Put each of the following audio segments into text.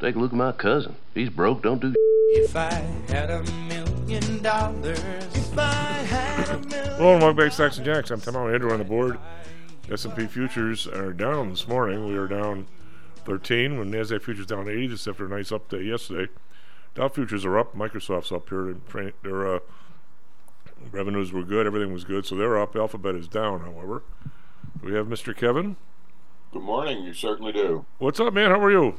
Take a look at my cousin. He's broke, don't do If I had a million dollars, if I had a million Hello and welcome back to Stocks and Jocks. I'm Tom Andrew on the board. S&P futures are down this morning. We are down 13 when NASDAQ futures down 80 just after a nice up day yesterday. Dow futures are up. Microsoft's up here. Their, their uh, revenues were good. Everything was good. So they're up. Alphabet is down, however. We have Mr. Kevin. Good morning. You certainly do. What's up, man? How are you?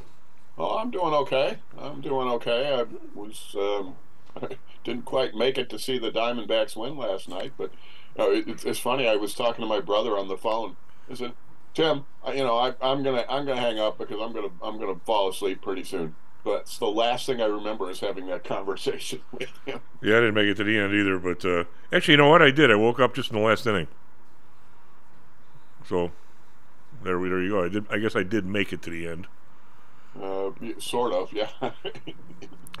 Oh, I'm doing okay. I'm doing okay. I was um, didn't quite make it to see the Diamondbacks win last night, but it, it's, funny. I was talking to my brother on the phone. I said, "Tim, I, you know, I, I'm gonna I'm gonna hang up because I'm gonna I'm gonna fall asleep pretty soon." But the last thing I remember is having that conversation with him. Yeah, I didn't make it to the end either. But uh, actually, you know what? I did. I woke up just in the last inning. So there, we, there you go. I did. I guess I did make it to the end. Uh, sort of, yeah.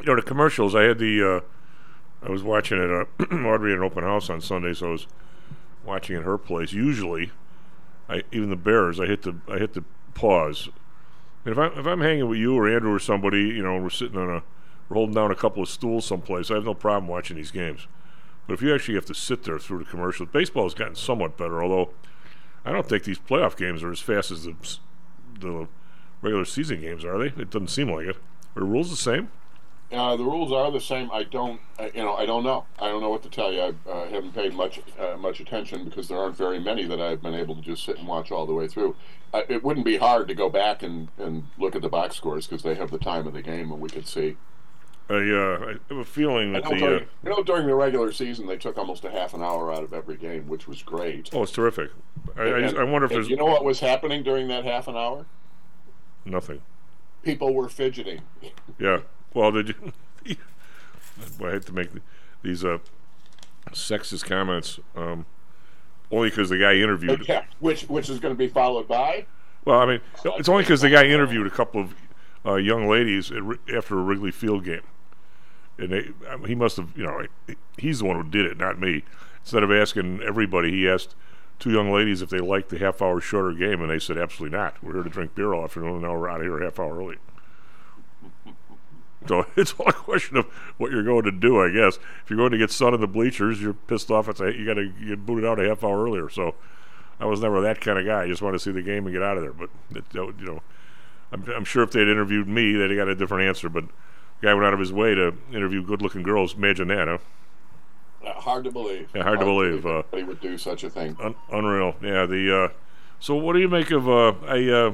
You know, the commercials. I had the. Uh, I was watching it. Uh, Audrey had an open house on Sunday, so I was watching at her place. Usually, I even the Bears. I hit the. I hit the pause. And if I'm if I'm hanging with you or Andrew or somebody, you know, we're sitting on a, we're holding down a couple of stools someplace. I have no problem watching these games. But if you actually have to sit there through the commercials, baseball has gotten somewhat better. Although, I don't think these playoff games are as fast as the the regular season games, are they? It doesn't seem like it. Are the rules the same? Uh, the rules are the same. I don't, uh, you know, I don't know. I don't know what to tell you. I uh, haven't paid much uh, much attention because there aren't very many that I've been able to just sit and watch all the way through. Uh, it wouldn't be hard to go back and, and look at the box scores because they have the time of the game and we could see. I, uh, I have a feeling that the. During, you know, during the regular season, they took almost a half an hour out of every game, which was great. oh, it's terrific. I, I, just, I wonder if there's you know what was happening during that half an hour? Nothing. People were fidgeting. Yeah. Well, did you? I hate to make these uh, sexist comments, um, only because the guy interviewed. yeah, which which is going to be followed by. Well, I mean, it's only because the guy interviewed a couple of uh, young ladies at, after a Wrigley Field game, and they, I mean, he must have, you know, he's the one who did it, not me. Instead of asking everybody, he asked two young ladies if they liked the half-hour shorter game, and they said absolutely not. We're here to drink beer all afternoon, and now we're out of here a half hour early. So it's all a question of what you're going to do, I guess. If you're going to get sun in the bleachers, you're pissed off. It's a, you got to get booted out a half hour earlier. So I was never that kind of guy. I just wanted to see the game and get out of there. But it, you know, I'm, I'm sure if they'd interviewed me, they'd have got a different answer. But the guy went out of his way to interview good-looking girls. Imagine that, huh? Uh, hard to believe. Yeah, hard to believe, uh, anybody would do such a thing. Un- unreal. Yeah. The uh, so what do you make of uh, a uh,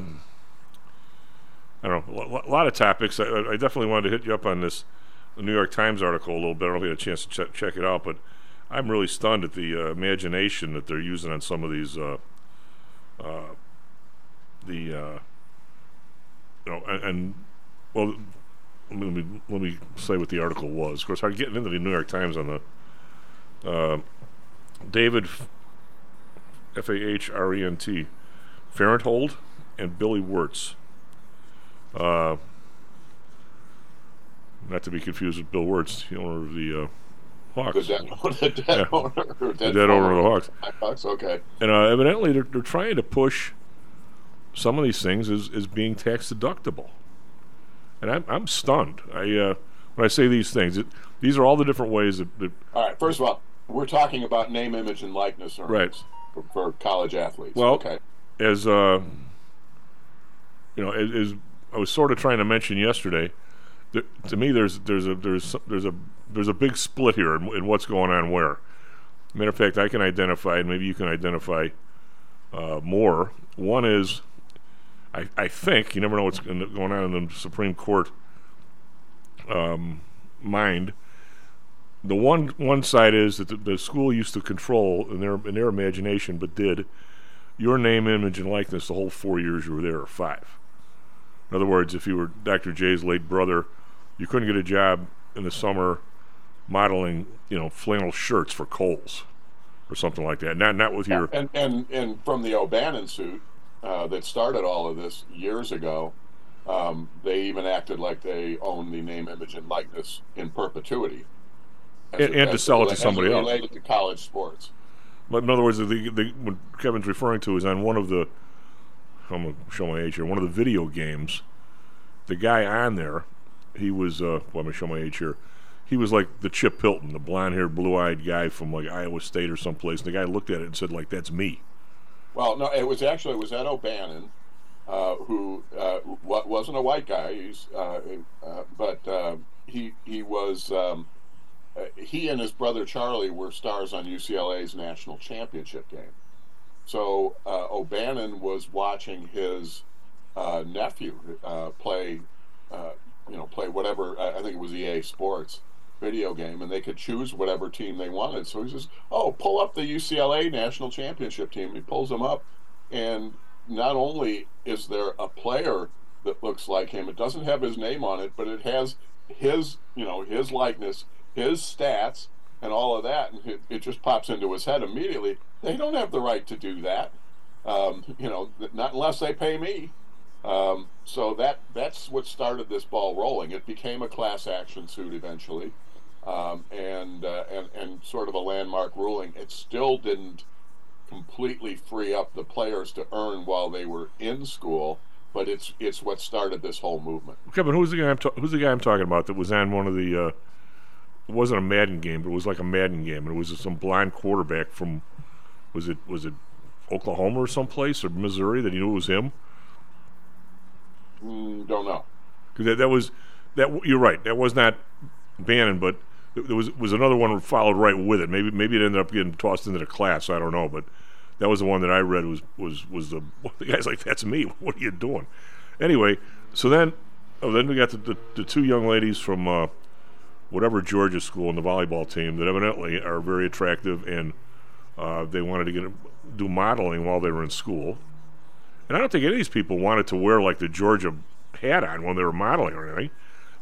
I don't know a lot of topics. I, I definitely wanted to hit you up on this the New York Times article a little bit. I don't know if you had a chance to check, check it out, but I'm really stunned at the uh, imagination that they're using on some of these. Uh, uh, the uh, you know and, and well. Let me let me say what the article was. Of course, I'm getting into the New York Times on the uh, David F A H R E N T, Fahrenthold, and Billy Wirtz. Uh, not to be confused with Bill Wirtz, the owner of the uh, The Hawks. dead, the dead Yeah. owner. or The dead owner of the Hawks. Hawks. Okay. And uh, evidently, they're, they're trying to push some of these things as, as being tax deductible. And I'm, I'm stunned. I uh, when I say these things, it, these are all the different ways that, that All right. First of all, we're talking about name, image, and likeness earnings Right. for, for college athletes. Well, okay. as uh, you know, as, I was sort of trying to mention yesterday, th- to me, there's there's a there's there's a there's a big split here in, in what's going on where. Matter of fact, I can identify, and maybe you can identify uh, more. One is, I, I think you never know what's going on in the Supreme Court um, mind. The one one side is that the, the school used to control in their in their imagination, but did your name, image, and likeness the whole four years you were there, or five. In other words, if you were Dr. J's late brother, you couldn't get a job in the summer modeling, you know, flannel shirts for Kohl's or something like that. Not not with your And and and from the O'Bannon suit uh, that started all of this years ago, um, they even acted like they owned the name, image, and likeness in perpetuity. And- and to sell it to somebody else. Related to college sports. But in other words, the, the, what Kevin's referring to is on one of the, I'm going to show my age here, one of the video games, the guy on there, he was, uh, well, I'm going to show my age here. He was like the Chip Hilton, the blonde haired, blue eyed guy from like Iowa State or someplace. And the guy looked at it and said, like, that's me. Well, no, it was actually it was Ed O'Bannon, uh, who uh, wa- wasn't a white guy. He's, uh, uh, but uh, he he was um, he and his brother Charlie were stars on UCLA's national championship game. So uh, O'Bannon was watching his uh, nephew uh, play, uh, you know, play whatever. I I think it was EA Sports video game, and they could choose whatever team they wanted. So he says, "Oh, pull up the UCLA national championship team." He pulls them up, and not only is there a player that looks like him, it doesn't have his name on it, but it has his, you know, his likeness, his stats, and all of that, and it, it just pops into his head immediately. They don't have the right to do that, um, you know, not unless they pay me. Um, so that that's what started this ball rolling. It became a class action suit eventually, um, and, uh, and and sort of a landmark ruling. It still didn't completely free up the players to earn while they were in school, but it's it's what started this whole movement. Kevin, who's the guy I'm, ta- who's the guy I'm talking about that was on one of the, uh, it wasn't a Madden game, but it was like a Madden game. And it was some blind quarterback from, was it, was it Oklahoma or someplace or Missouri that he knew it was him? Mm, don't know. That, that was that you're right. That was not Bannon, but there was was another one followed right with it. Maybe maybe it ended up getting tossed into the class. I don't know, but that was the one that I read. Was was was the the guy's like that's me. What are you doing? Anyway, so then oh then we got the the, the two young ladies from uh, whatever Georgia school and the volleyball team that evidently are very attractive and uh, they wanted to get do modeling while they were in school. And I don't think any of these people wanted to wear like the Georgia hat on when they were modeling or anything.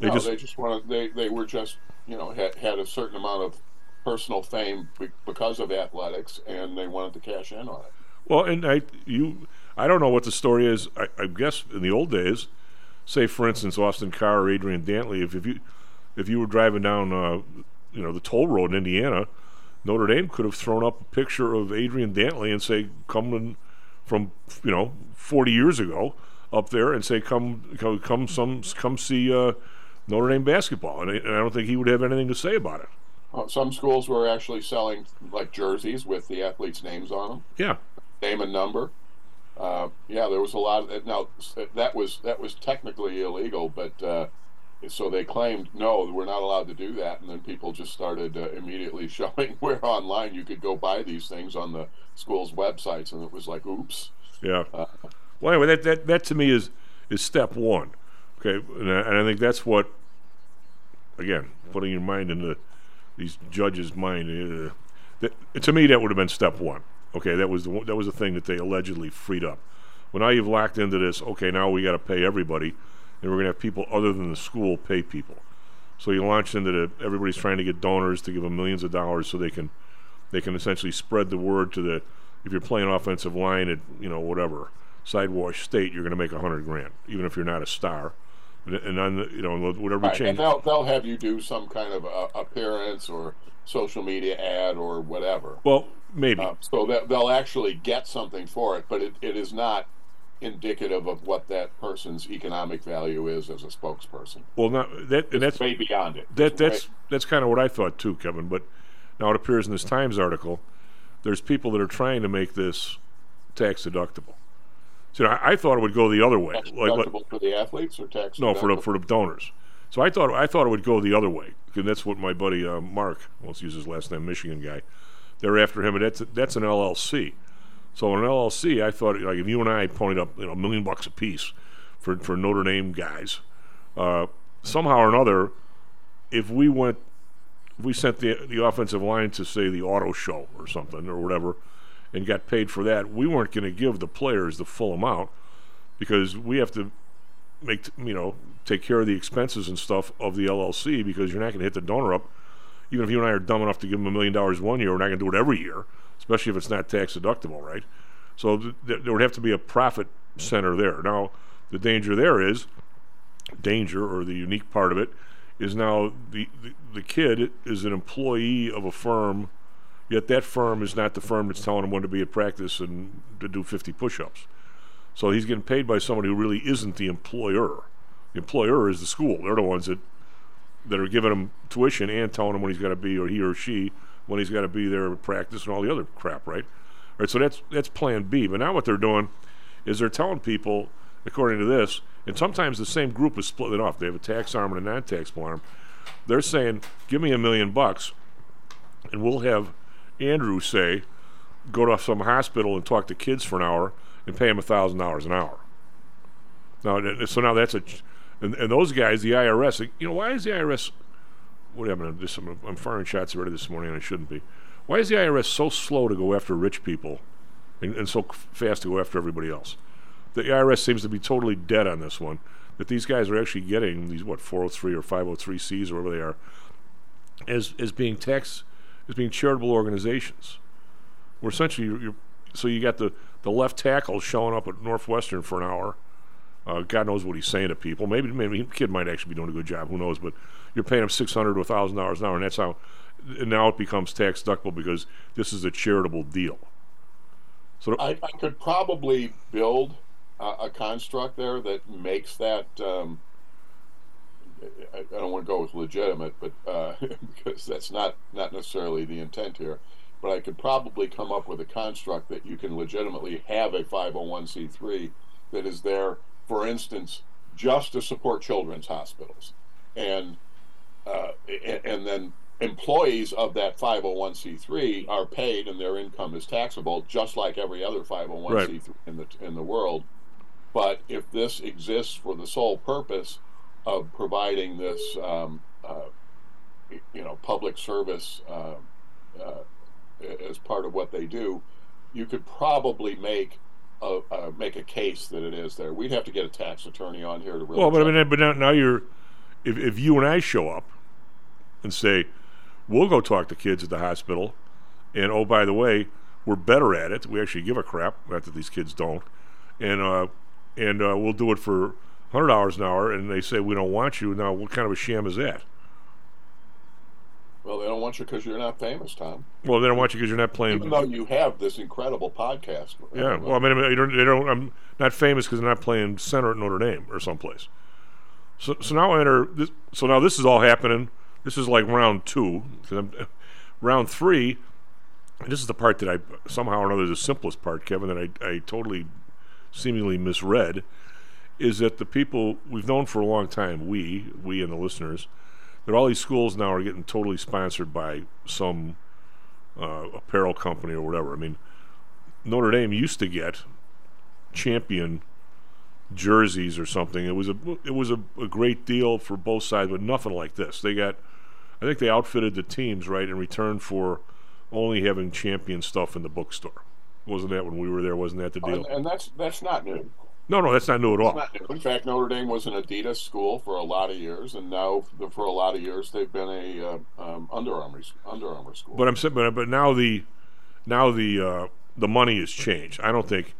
They no, just they just wanted they they were just you know had had a certain amount of personal fame be- because of athletics, and they wanted to cash in on it. well, and I you I don't know what the story is. I, I guess in the old days, say for instance Austin Carr or Adrian Dantley, if, if you if you were driving down uh, you know the toll road in Indiana, Notre Dame could have thrown up a picture of Adrian Dantley and say coming from you know 40 years ago up there and say come come come some come see uh, Notre Dame basketball, and I, and I don't think he would have anything to say about it. Uh, some schools were actually selling like jerseys with the athletes' names on them, Yeah, name and number. Uh, yeah, there was a lot of that. Now that was that was technically illegal, but uh, so they claimed no, we're not allowed to do that, and then people just started uh, immediately showing where online you could go buy these things on the school's websites, and it was like, oops. Yeah. Uh, Well, anyway, that, that, that to me is is step one. Okay, and I, and I think that's what, again, putting your mind into these judges' mind. Uh, that, to me, that would have been step one. Okay, that was the that was the thing that they allegedly freed up. Well, now you've locked into this. Okay, now we got to pay everybody, we're going to have people other than the school pay people. So you launched into the everybody's trying to get donors to give them millions of dollars so they can they can essentially spread the word to the if you're playing offensive line at you know whatever sidewash state you're going to make a hundred grand even if you're not a star and, and on the, you know whatever Right, change and they'll they'll have you do some kind of uh, appearance or social media ad or whatever. well maybe Uh, so that they'll actually get something for it, but it, it is not indicative of what that person's economic value is as a spokesperson. well not that and that's Way beyond it. that that's way- that's kind of what I thought too Kevin but now it appears in this Times article there's people that are trying to make this tax deductible so I, I thought it would go the other way tax like, like deductible for the athletes or tax no for the for the donors So I thought I thought it would go the other way, and that's what my buddy uh, Mark, let's use his last name, Michigan guy, they're after him, and that's that's an LLC. So in an LLC, I thought like if you and I ponied up you know a million bucks a piece for for Notre Dame guys, uh, somehow or another, if we went, if we sent the the offensive line to say the auto show or something or whatever, and got paid for that, we weren't going to give the players the full amount because we have to make you know take care of the expenses and stuff of the LLC because you're not going to hit the donor up. Even if you and I are dumb enough to give them a million dollars one year, we're not going to do it every year, especially if it's not tax deductible, right? So th- th- there would have to be a profit center there. Now, the danger there is danger, or the unique part of it, is now the, the, the kid is an employee of a firm, yet that firm is not the firm that's telling him when to be at practice and to do 50 push ups. So he's getting paid by somebody who really isn't the employer. The employer is the school. They're the ones that that are giving him tuition and telling him when he's got to be, or he or she, when he's got to be there at practice and all the other crap, right? All right, so that's that's Plan B. But now what they're doing is they're telling people, according to this, and sometimes the same group is splitting off. They have a tax arm and a non-taxable arm. They're saying, "Give me a million bucks, and we'll have Andrew say, go to some hospital and talk to kids for an hour and pay him a thousand dollars an hour." Now, so now that's a, and, and those guys, the IRS, you know, why is the IRS? What? This, I'm, firing shots already this morning, and I shouldn't be. Why is the IRS so slow to go after rich people, and, and so fast to go after everybody else? The IRS seems to be totally dead on this one. That these guys are actually getting these what 403 or 503cs or whatever they are, as as being tax, as being charitable organizations. Where essentially you're, you're so you got the the left tackle showing up at Northwestern for an hour. Uh, God knows what he's saying to people. Maybe maybe kid might actually be doing a good job. Who knows? But you're paying them six hundred to thousand dollars an hour, and that's how. And now it becomes tax deductible because this is a charitable deal. So I, I could probably build a, a construct there that makes that. Um, I, I don't want to go with legitimate, but uh, because that's not not necessarily the intent here. But I could probably come up with a construct that you can legitimately have a 501c3 that is there, for instance, just to support children's hospitals, and uh, a- and then employees of that 501c3 are paid and their income is taxable just like every other 501c3 in the in the world. But if this exists for the sole purpose of providing this um, uh, you know public service uh, uh, as part of what they do you could probably make a, uh, make a case that it is there. We'd have to get a tax attorney on here to really Well, but I mean, but now, now you're, if, if you and I show up and say, we'll go talk to kids at the hospital, and oh, by the way, we're better at it. We actually give a crap, not that these kids don't, and uh, and uh, we'll do it for hundred dollars an hour, and they say we don't want you. Now, what kind of a sham is that? well they don't want you because you're not famous tom Well, they don't want you because you're not playing. even though you have this incredible podcast Yeah, well, I mean, I mean, they don't, they don't, I'm not famous because I'm not playing center at Notre Dame or someplace. So, so now I enter. This, so now this is all happening. This is like round 2 I'm- round three. and This is the part that I somehow or another the simplest part, Kevin, that I, I totally seemingly misread. Is that the people we've known for a long time, we, we and the listeners, that all these schools now are getting totally sponsored by some uh, apparel company or whatever. I mean, Notre Dame used to get champion jerseys or something. It was a it was a, a great deal for both sides, but nothing like this. They got, I think they outfitted the teams right in return for only having champion stuff in the bookstore. Wasn't that when we were there? Wasn't that the deal? and, and that's that's not new No, no, that's not new at all. new. In fact, Notre Dame was an Adidas school for a lot of years, and now for a lot of years they've been a uh, um, Under Armour Under Armour school. But I'm but, but now the now the uh, the money has changed. I don't think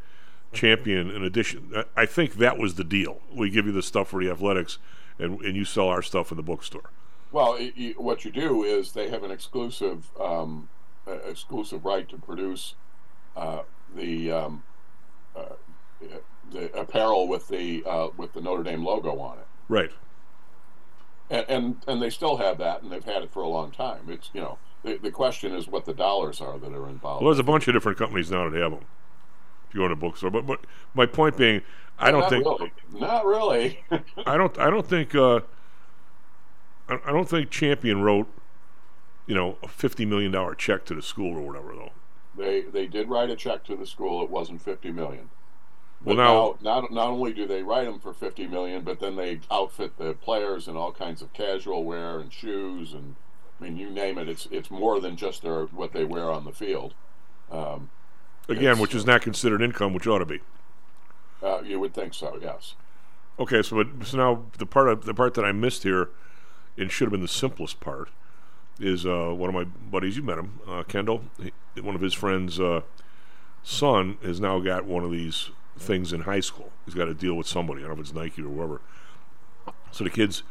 champion in addition. I- I think that was the deal. We give you the stuff for the athletics, and and you sell our stuff in the bookstore. Well, it, you, what you do is they have an exclusive um, uh, exclusive right to produce uh, the um, uh, the apparel with the uh, with the Notre Dame logo on it. Right. and, and and they still have that, and they've had it for a long time. It's you know the, the question is what the dollars are that are involved. Well, there's a bunch of different companies now that have them. If you go to a bookstore, but but my point being, I don't think really. not really. I don't I don't think uh, I, don't think Champion wrote, you know, a fifty million dollar check to the school or whatever though. They they did write a check to the school. It wasn't fifty million. Well, now- now, not not only do they write them for fifty million, but then they outfit the players in all kinds of casual wear and shoes, and I mean, you name it. It's it's more than just their what they wear on the field. Um, Again, which is not considered income, which ought to be. uh, you would think so, yes. Okay, so but, so now the part of, the part that I missed here, and should have been the simplest part, is uh, one of my buddies. You met him, uh, Kendall. He, one of his friends' uh, son has now got one of these things in high school. He's got to deal with somebody. I don't know if it's Nike or whoever. So the kids,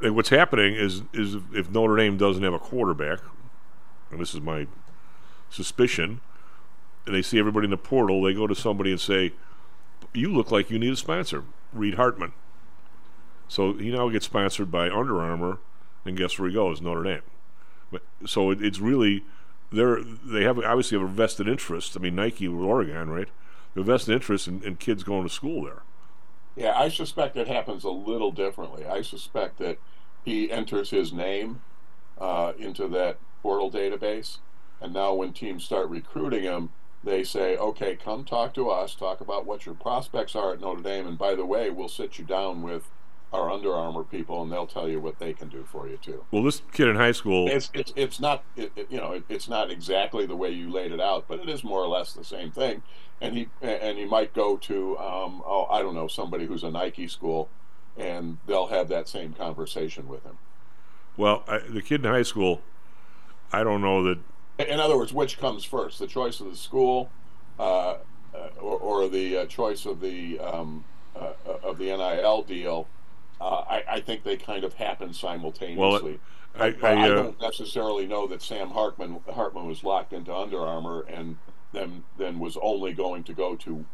what's happening is is if Notre Dame doesn't have a quarterback, and this is my suspicion, and they see everybody in the portal, they go to somebody and say, "You look like you need a sponsor." Reed Hartman. So he now gets sponsored by Under Armour, and guess where he goes? Notre Dame. But, so it, it's really they're they have obviously have a vested interest. I mean Nike with Oregon, right? A vested interest in, in kids going to school there. Yeah, I suspect it happens a little differently. I suspect that he enters his name uh, into that portal database, and now when teams start recruiting him, they say, "Okay, come talk to us. Talk about what your prospects are at Notre Dame, and by the way, we'll sit you down with our Under Armour people, and they'll tell you what they can do for you too." Well, this kid in high school, It's it's it's not it, it- you know it, it's not exactly the way you laid it out, but it is more or less the same thing. And he and he might go to um, oh I don't know somebody who's a Nike school, and they'll have that same conversation with him. well, I, the kid in high school, I don't know that. In other words, which comes first, the choice of the school, uh, uh, or, or the uh, choice of the um, uh, of the NIL deal? Uh, I, I think they kind of happen simultaneously. I, But I, I uh, don't necessarily know that Sam Hartman Hartman was locked into Under Armour and then then was only going to go to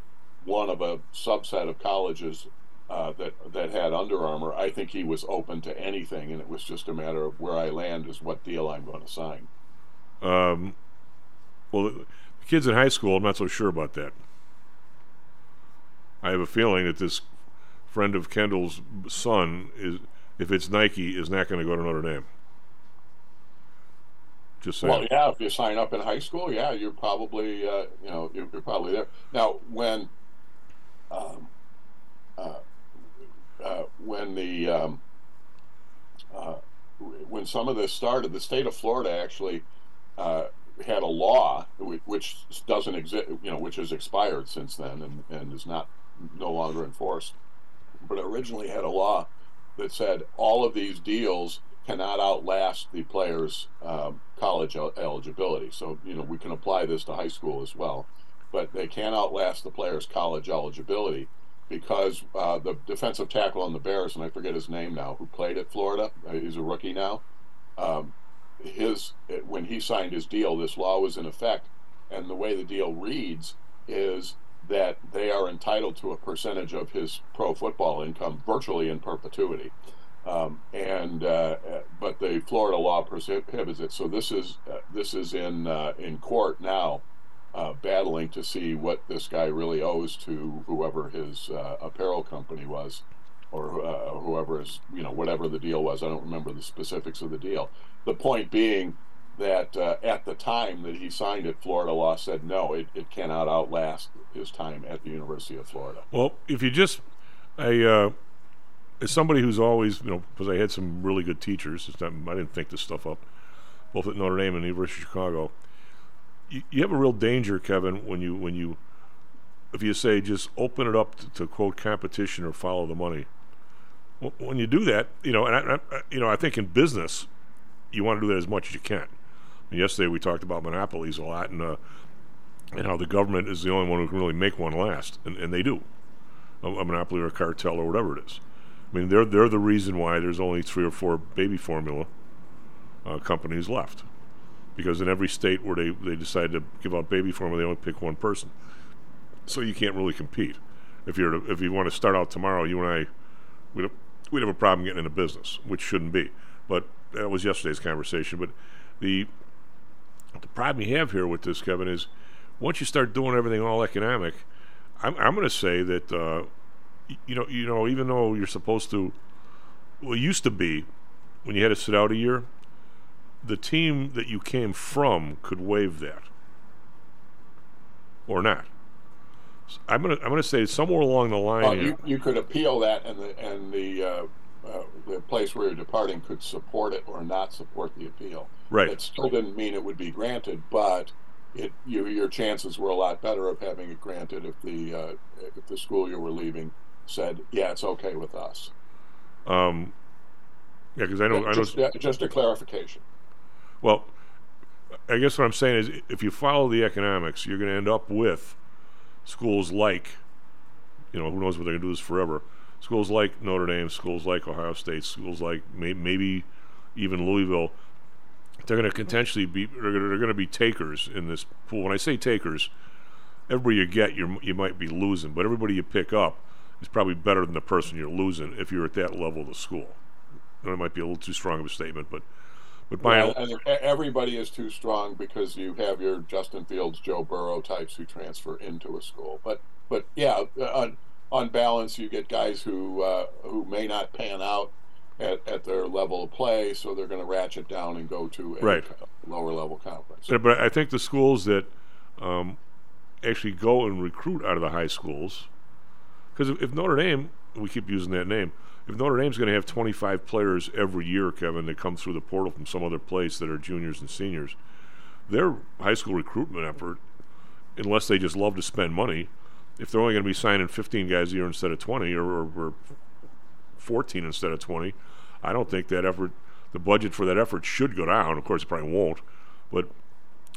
one of a subset of colleges uh, that that had Under Armour. I think he was open to anything, and it was just a matter of where I land is what deal I'm going to sign. Um, well, the kids in high school, I'm not so sure about that. I have a feeling that this friend of Kendall's son is, if it's Nike, is not going to go to Notre Dame. Just saying. Well, yeah, if you sign up in high school, yeah, you're probably uh, you know you're, you're probably there. Now, when um, uh, uh, when the um, uh, when some of this started, the state of Florida actually uh, had a law which doesn't exist, you know, which has expired since then and, and is not no longer enforced. But originally had a law that said all of these deals cannot outlast the player's um, college el- eligibility. So, you know, we can apply this to high school as well. But they can't outlast the player's college eligibility because uh, the defensive tackle on the Bears, and I forget his name now, who played at Florida, uh, he's a rookie now. Um, his when he signed his deal, this law was in effect, and the way the deal reads is that they are entitled to a percentage of his pro football income virtually in perpetuity. Um, and uh, uh, but the Florida law prohibits it. So this is uh, this is in uh, in court now, uh, battling to see what this guy really owes to whoever his uh, apparel company was, or whoever his you know whatever the deal was. I don't remember the specifics of the deal. The point being that uh, at the time that he signed it, Florida law said no, it, it cannot outlast his time at the University of Florida. Well, if you just, I, uh, as somebody who's always, you know, because I had some really good teachers, not, I didn't think this stuff up, both at Notre Dame and the University of Chicago. You, you have a real danger, Kevin, when you when you, if you say just open it up to, to quote competition or follow the money. Wh- When you do that, you know, and I, I, you know, I think in business, you want to do that as much as you can. And yesterday we talked about monopolies a lot, and uh, and how the government is the only one who can really make one last, and, and they do a, a monopoly or a cartel or whatever it is. I mean, they're they're the reason why there's only three or four baby formula uh, companies left, because in every state where they they decide to give out baby formula, they only pick one person. So you can't really compete. If you're to, if you want to start out tomorrow, you and I, we'd have, we'd have a problem getting into business, which shouldn't be. But that was yesterday's conversation. But the the problem you have here with this, Kevin, is once you start doing everything all economic, I'm, I'm going to say that uh, you know you know even though you're supposed to, well, it used to be when you had to sit out a year, the team that you came from could waive that or not. S- I'm gonna I'm gonna say somewhere along the line. Well, you, you could appeal that, and the and the uh, uh, the place where you're departing could support it or not support the appeal. Right. It still didn't mean it would be granted, but it you, your chances were a lot better of having it granted if the uh, if the school you were leaving said, "Yeah, it's okay with us." um, yeah, because I know I know. just, yeah, just a clarification. Well, I guess what I'm saying is if you follow the economics, you're going to end up with schools like, you know, who knows what they're going to do this forever. Schools like Notre Dame, schools like Ohio State, schools like may, maybe even Louisville. They're going to potentially be they're going to, be takers in this pool. When I say takers, everybody you get you you might be losing, but everybody you pick up is probably better than the person you're losing if you're at that level of the school. And it might be a little too strong of a statement, but but by everybody is too strong because you have your Justin Fields, Joe Burrow types who transfer into a school. But but yeah, on on balance, you get guys who uh, who may not pan out at, at their level of play, so they're going to ratchet down and go to a Right. lower level conference. Yeah, but I think the schools that um, actually go and recruit out of the high schools, because if, if Notre Dame, we keep using that name, if Notre Dame's going to have 25 players every year, Kevin, that come through the portal from some other place that are juniors and seniors, their high school recruitment effort, unless they just love to spend money, if they're only going to be signing 15 guys a year instead of 20 or, or, or 14 instead of 20, I don't think that effort, the budget for that effort should go down. Of course, it probably won't, but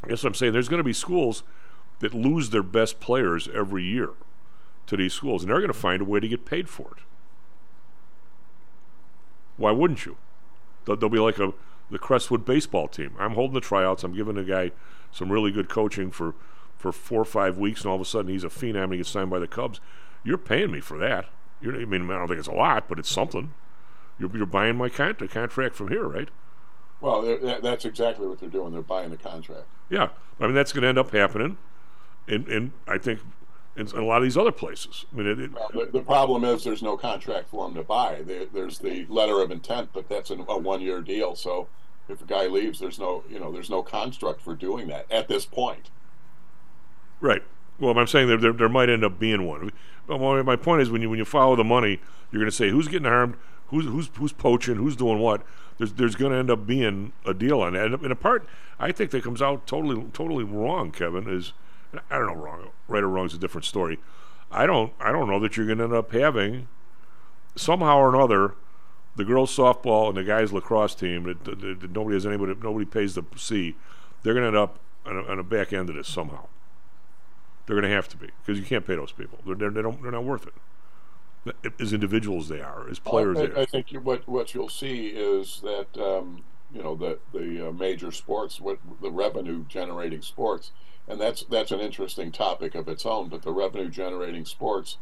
I guess what I'm saying there's going to be schools that lose their best players every year to these schools, and they're going to find a way to get paid for it. Why wouldn't you? They'll be like a the Crestwood baseball team. I'm holding the tryouts. I'm giving the guy some really good coaching for for four or five weeks, and all of a sudden he's a phenom and he gets signed by the Cubs. You're paying me for that. You're, I mean, I don't think it's a lot, but it's something. You're, you're buying my con- contract from here, right? Well, that's exactly what they're doing. They're buying the contract. Yeah, I mean that's going to end up happening, and and I think in, in a lot of these other places. I mean, it, it, Well, the, the problem is there's no contract for them to buy. There, there's the letter of intent, but that's an, a one-year deal. So if a guy leaves, there's no you know there's no construct for doing that at this point. Right. Well, I'm saying there, there there might end up being one. But my point is when you when you follow the money, you're going to say who's getting harmed, who's who's who's poaching, who's doing what. There's there's going to end up being a deal on that. And, and a part I think that comes out totally totally wrong. Kevin is I don't know wrong right or wrong is a different story. I don't I don't know that you're going to end up having somehow or another the girls softball and the guys lacrosse team that, that, that nobody has anybody nobody pays to see. They're going to end up on a, on the back end of this somehow. They're going to have to be because you can't pay those people. They're, they're, they don't, they're not worth it. As individuals, they are. As players, I, I think you, what what you'll see is that um, you know the the uh, major sports, what the revenue generating sports, and that's that's an interesting topic of its own. But the revenue generating sports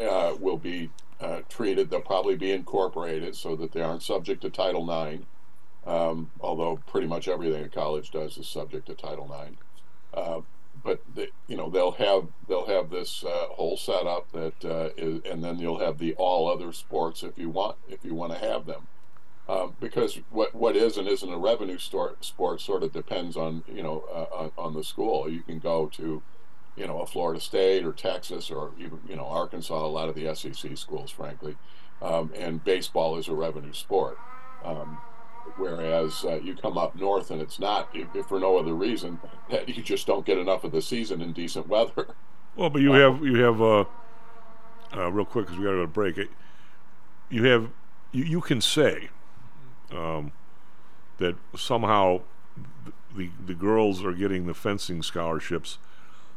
uh, will be uh, treated. They'll probably be incorporated so that they aren't subject to Title IX. Um, although pretty much everything a college does is subject to Title IX. Uh, but the, you know they'll have they'll have this uh, whole setup that uh, is, and then you'll have the all other sports if you want if you want to have them. Um, because what what is and isn't a revenue store, sport sort of depends on you know uh, on, on the school. You can go to you know a Florida State or Texas or even you know Arkansas a lot of the SEC schools frankly. Um, and baseball is a revenue sport. Um, whereas uh, you come up north and it's not if, if for no other reason that you just don't get enough of the season in decent weather Well, but you have you have uh, uh, real quick because we got to go to break. It, you have you, you can say um, that somehow the the girls are getting the fencing scholarships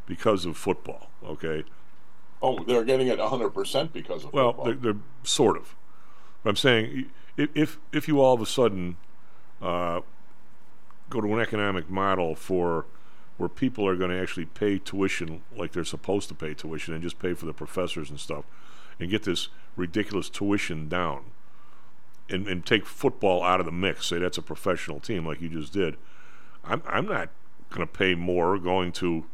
because of football. Okay. oh they're getting it 100% because of Well, football. they're, they're sort of. But I'm saying if if you all of a sudden uh, go to an economic model for where people are going to actually pay tuition like they're supposed to pay tuition and just pay for the professors and stuff, and get this ridiculous tuition down, and and take football out of the mix, say that's a professional team like you just did. I'm I'm not going to pay more going to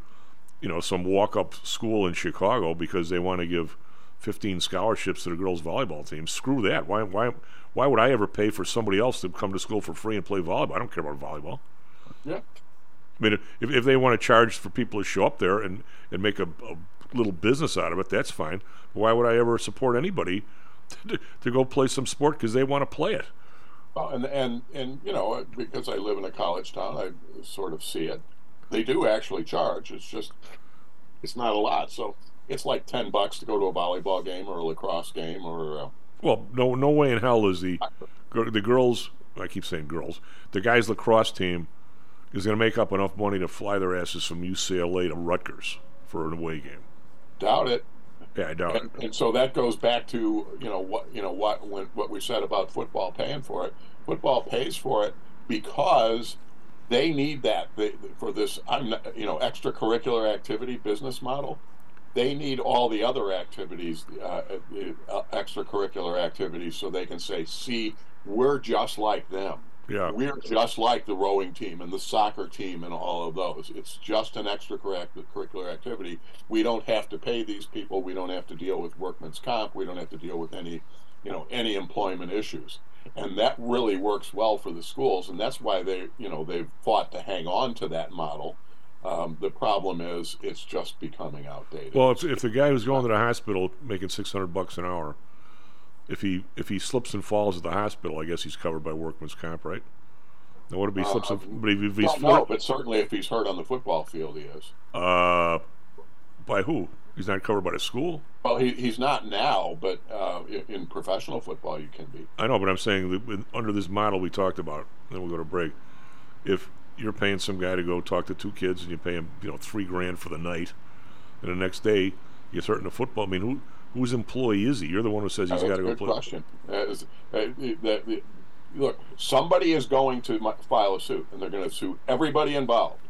you know some walk up school in Chicago because they want to give 15 scholarships to the girls volleyball team. Screw that. Why why why would I ever pay for somebody else to come to school for free and play volleyball? I don't care about volleyball. Yeah. I mean, if, if they want to charge for people to show up there and, and make a, a little business out of it, that's fine. But why would I ever support anybody to, to go play some sport because they want to play it? Well, and and and you know, because I live in a college town, I sort of see it. They do actually charge. It's just it's not a lot. So it's like ten bucks to go to a volleyball game or a lacrosse game or. Uh, Well, no, no way in hell is the the girls. I keep saying girls. The guys' lacrosse team is going to make up enough money to fly their asses from UCLA to Rutgers for an away game. doubt it. Yeah, I doubt And, it. and so that goes back to you know what you know what when, what we said about football paying for it. Football pays for it because they need that they, for this I'm you know extracurricular activity business model. They need all the other activities, uh, uh, extracurricular activities, so they can say, "See, we're just like them." Yeah. We're just like the rowing team and the soccer team and all of those. It's just an extracurricular activity. We don't have to pay these people. We don't have to deal with workman's comp. We don't have to deal with any, you know, any employment issues. And that really works well for the schools, and that's why they, you know, they've fought to hang on to that model. Um, the problem is it's just becoming outdated. Well, if, if the guy who's going to the hospital making six hundred bucks an hour, if he if he slips and falls at the hospital, I guess he's covered by workman's comp, right? Now, what if he slips? and, but if, if he's Well, no, but certainly if he's hurt on the football field, he is. uh, by who? He's not covered by the school. Well, he, he's not now, but uh, in, in professional football, you can be. I know, but I'm saying that with, under this model we talked about, then we'll go to break. If you're paying some guy to go talk to two kids and you pay him, you know, three grand for the night, and the next day you're in the football, I mean, who whose employee is he? You're the one who says he's got to go play. question. Uh, is- the- the- look, somebody is going to file a suit, and they're going to sue everybody involved.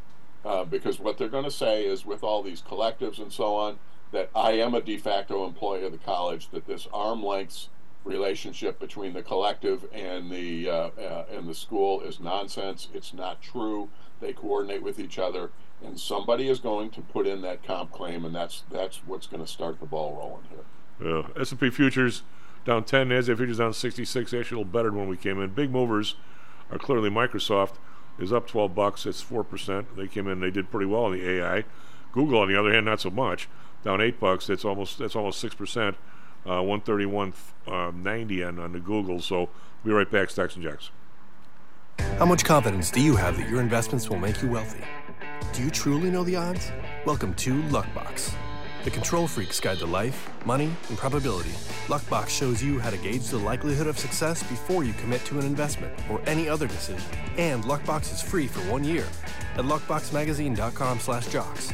Uh, because what they're going to say is, with all these collectives and so on, that I am a de facto employee of the college, that this arm length relationship between the collective and the uh, uh, and the school is nonsense. It's not true. They coordinate with each other, and somebody is going to put in that comp claim, and that's that's what's going to start the ball rolling here. Yeah, S&P futures down 10, Nasdaq futures down 66, actually a little better than when we came in. Big movers are clearly Microsoft is up 12 bucks. It's 4%. They came in, they did pretty well in the AI. Google, on the other hand, not so much. Down 8 bucks. That's almost that's almost 6%. Uh, 131.90 uh, on, on the Google. So we'll be right back, Stocks and Jocks. How much confidence do you have that your investments will make you wealthy? Do you truly know the odds? Welcome to Luckbox, the control freak's guide to life, money, and probability. Luckbox shows you how to gauge the likelihood of success before you commit to an investment or any other decision. And Luckbox is free for one year at luckboxmagazine.com/jocks.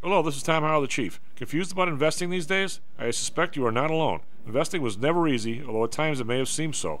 Hello, this is Tom Howell, the Chief. Confused about investing these days? I suspect you are not alone. Investing was never easy, although at times it may have seemed so.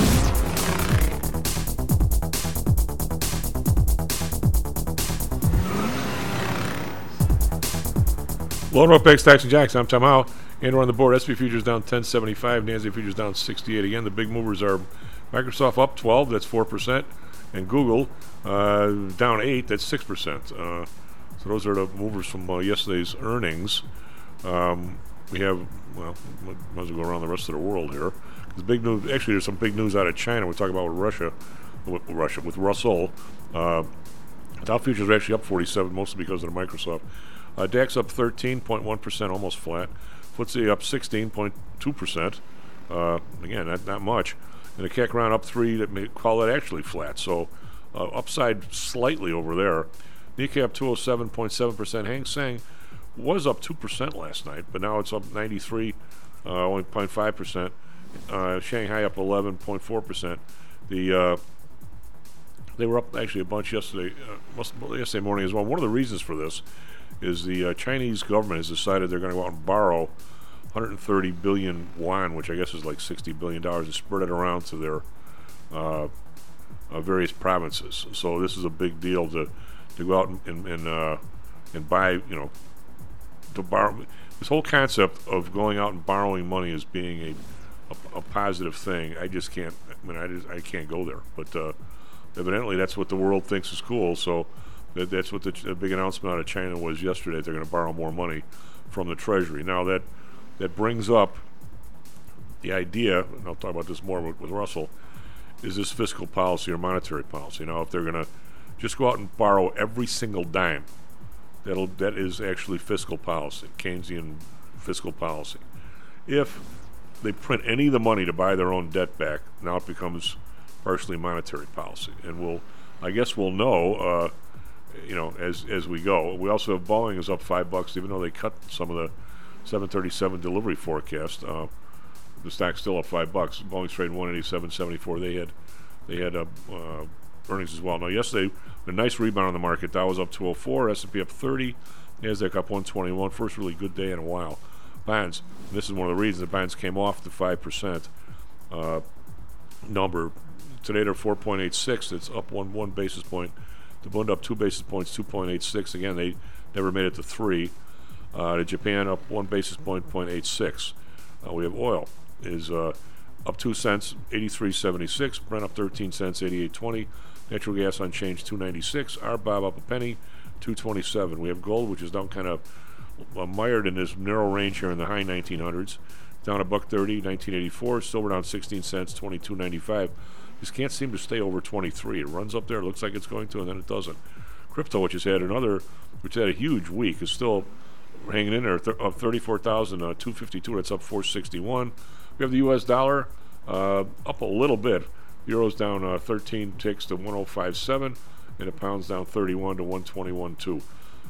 Lone Rope X Stocks and Jocks. I'm Tom Howe. And we're on the board. SP futures down 1075. NASDAQ futures down 68. Again, the big movers are Microsoft up 12. That's 4%. And Google uh, down 8. That's 6%. Uh, so those are the movers from uh, yesterday's earnings. Um, we have, well, might as well go around the rest of the world here. There's big news. Actually, there's some big news out of China. We're talking about with Russia, with Russia, with Russell. Uh, Dow futures are actually up 47, mostly because of the Microsoft. Uh, DAX up 13.1%, almost flat. FTSE up 16.2%. Uh, again, not, not much. And the CAC round up 3, that may call it actually flat. So uh, upside slightly over there. Nikkei up 207.7%. Hang Seng was up 2% last night, but now it's up 93, uh, only 0.5%. Uh, Shanghai up 11.4%. The uh, they were up actually a bunch yesterday, uh, yesterday morning as well. One of the reasons for this is the uh, Chinese government has decided they're going to go out and borrow 130 billion yuan, which I guess is like 60 billion dollars, and spread it around to their uh, uh, various provinces. So this is a big deal to to go out and and, uh, and buy, you know, to borrow. This whole concept of going out and borrowing money as being a a, a positive thing, I just can't. I mean, I just I can't go there. But uh, evidently, that's what the world thinks is cool. So that, that's what the, the big announcement out of China was yesterday. They're going to borrow more money from the Treasury. Now that that brings up the idea, and I'll talk about this more with, with Russell, is this fiscal policy or monetary policy? Now, if they're going to just go out and borrow every single dime, that'll that is actually fiscal policy, Keynesian fiscal policy. If they print any of the money to buy their own debt back, now it becomes partially monetary policy, and we'll, I guess, we'll know, uh, you know, as as we go. We also have Boeing is up five bucks, even though they cut some of the 737 delivery forecast. Uh, the stock's still up five bucks. Boeing's trading 187.74. They had they had uh, uh, earnings as well. Now yesterday, a nice rebound on the market. Dow was up 204, S&P up 30, Nasdaq up 121. First really good day in a while. Bonds. This is one of the reasons the bonds came off the five percent uh, number. Today they're 4.86. It's up one one basis point. The Bund up two basis points, 2.86. Again, they never made it to three. Uh, the Japan up one basis point, 0.86. Uh, we have oil is uh, up two cents, 83.76. Brent up 13 cents, 88.20. Natural gas unchanged, 296. RBOB up a penny, 227. We have gold, which is down kind of uh, mired in this narrow range here in the high 1900s, down a buck 30, 1984. Silver down 16 cents, 22.95. Just can't seem to stay over 23. It runs up there, looks like it's going to, and then it doesn't. Crypto, which has had another, which had a huge week, is still hanging in there th- up 34,252. That's up 461. We have the U.S. dollar uh, up a little bit. Euro's down uh, 13 ticks to 105.7, and the pound's down 31 to 121.2.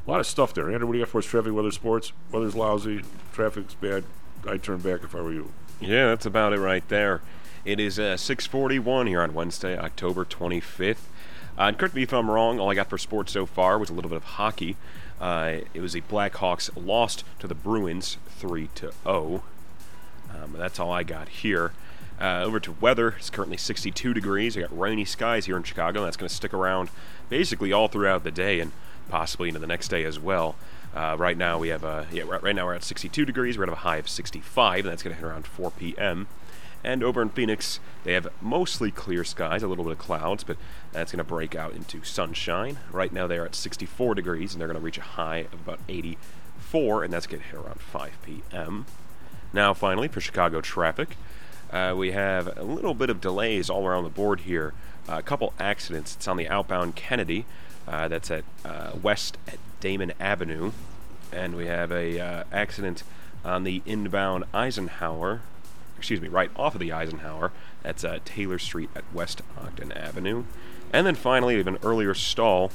A lot of stuff there. Andrew, what do you got for us? Traffic, weather, sports. Weather's lousy. Traffic's bad. I'd turn back if I were you. Yeah, that's about it right there. It is uh, 6:41 here on Wednesday, October 25th. Uh, and correct me if I'm wrong. All I got for sports so far was a little bit of hockey. Uh, it was the Blackhawks lost to the Bruins three to zero. Um, that's all I got here. Uh, over to weather, it's currently 62 degrees. We got rainy skies here in Chicago. And that's going to stick around basically all throughout the day and possibly into the next day as well. Uh, right now we have a yeah right, now we're at 62 degrees. We're gonna a high of 65, and that's gonna hit around 4 p.m. And over in Phoenix, they have mostly clear skies, a little bit of clouds, but that's going to break out into sunshine. Right now, they're at 64 degrees, and they're going to reach a high of about 84, and that's going to hit around 5 p.m. Now, finally, for Chicago traffic, uh, we have a little bit of delays all around the board here. Uh, a couple accidents. It's on the outbound Kennedy, uh, that's at uh, west at Damen Avenue, and we have a uh, accident on the inbound Eisenhower excuse me, right off of the Eisenhower. That's uh, Taylor Street at West Ogden Avenue. And then finally, we have an earlier stall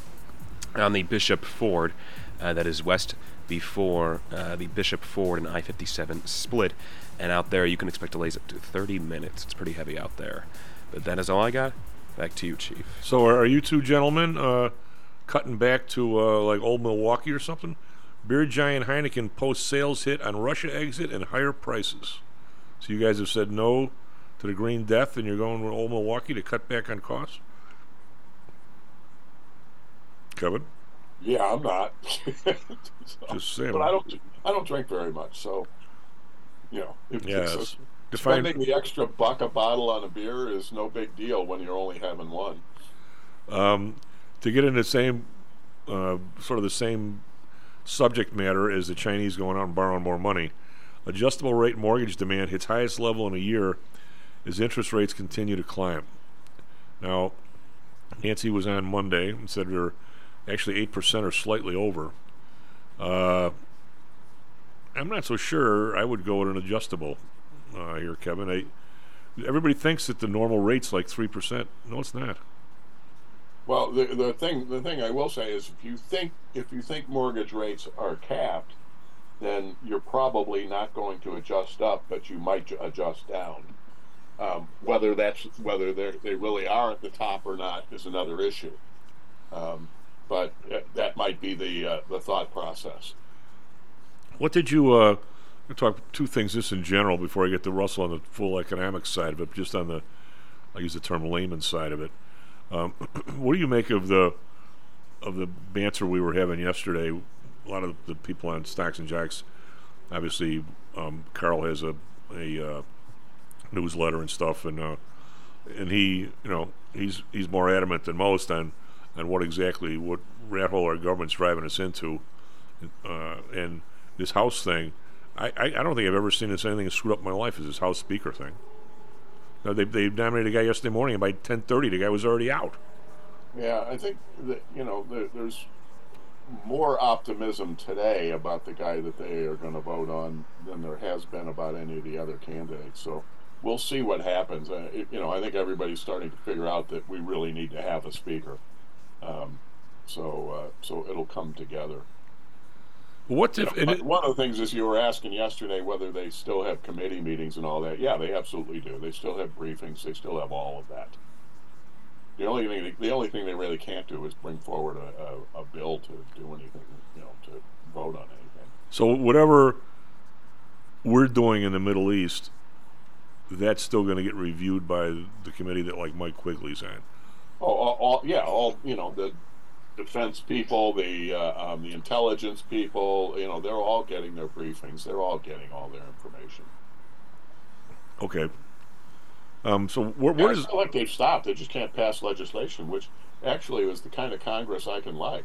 on the Bishop Ford uh, that is west before uh, the Bishop Ford and I 57 split. And out there, you can expect delays up to 30 minutes. It's pretty heavy out there. But that is all I got. Back to you, Chief. So, are you two gentlemen uh, cutting back to uh, like old Milwaukee or something? Beer giant Heineken post sales hit on Russia exit and higher prices. So you guys have said no to the Green Death, and you're going with old Milwaukee to cut back on costs. Kevin, Yeah, I'm not. So- Just saying. But I don't. I don't drink very much, so you know. If, Yes. it's- Define- spending the extra buck a bottle on a beer is no big deal when you're only having one. um, to get in the same uh, sort of the same subject matter as the Chinese going out and borrowing more money. Adjustable rate mortgage demand hits highest level in a year as interest rates continue to climb. Now, Nancy was on Monday and said we're actually 8% or slightly over. Uh, I'm not so sure I would go with an adjustable uh, here, Kevin. I, everybody thinks that the normal rate's like 3%. No, it's not. Well, the the thing the thing I will say is if you think if you think mortgage rates are capped, then you're probably not going to adjust up, but you might adjust down. Um, whether that's whether they really are at the top or not is another issue. Um, but uh, that might be the uh, the thought process. What did you uh, talk two things just in general before I get to Russell on the full economic side of it, just on the I use the term layman side of it. Um, what do you make of the of the banter we were having yesterday? A lot of the people on Stocks and Jocks, obviously, um, Carl has a a uh, newsletter and stuff, and uh, and he, you know, he's he's more adamant than most on on what exactly what rat hole our government's driving us into, uh, and this House thing. I, I, I don't think I've ever seen this anything as screwed up in my life as this House Speaker thing. Now, they they nominated a guy yesterday morning, and by ten thirty, the guy was already out. Yeah, I think that you know there, there's more optimism today about the guy that they are going to vote on than there has been about any of the other candidates. So we'll see what happens. Uh, it, you know, I think everybody's starting to figure out that we really need to have a speaker. Um, so uh, so it'll come together. What You if know, it- one of the things is you were asking yesterday whether they still have committee meetings and all that. Yeah, they absolutely do. They still have briefings. They still have all of that. The only thing the only thing they really can't do is bring forward a, a, a bill to do anything, you know, to vote on anything. So whatever we're doing in the Middle East, that's still going to get reviewed by the committee that like Mike Quigley's on. Oh, all, all yeah, all you know, the defense people, the uh, um, the intelligence people, you know, they're all getting their briefings. They're all getting all their information. Okay. Um, so where, Yeah, where it's does like they've stopped. They just can't pass legislation, which actually was the kind of Congress I can like.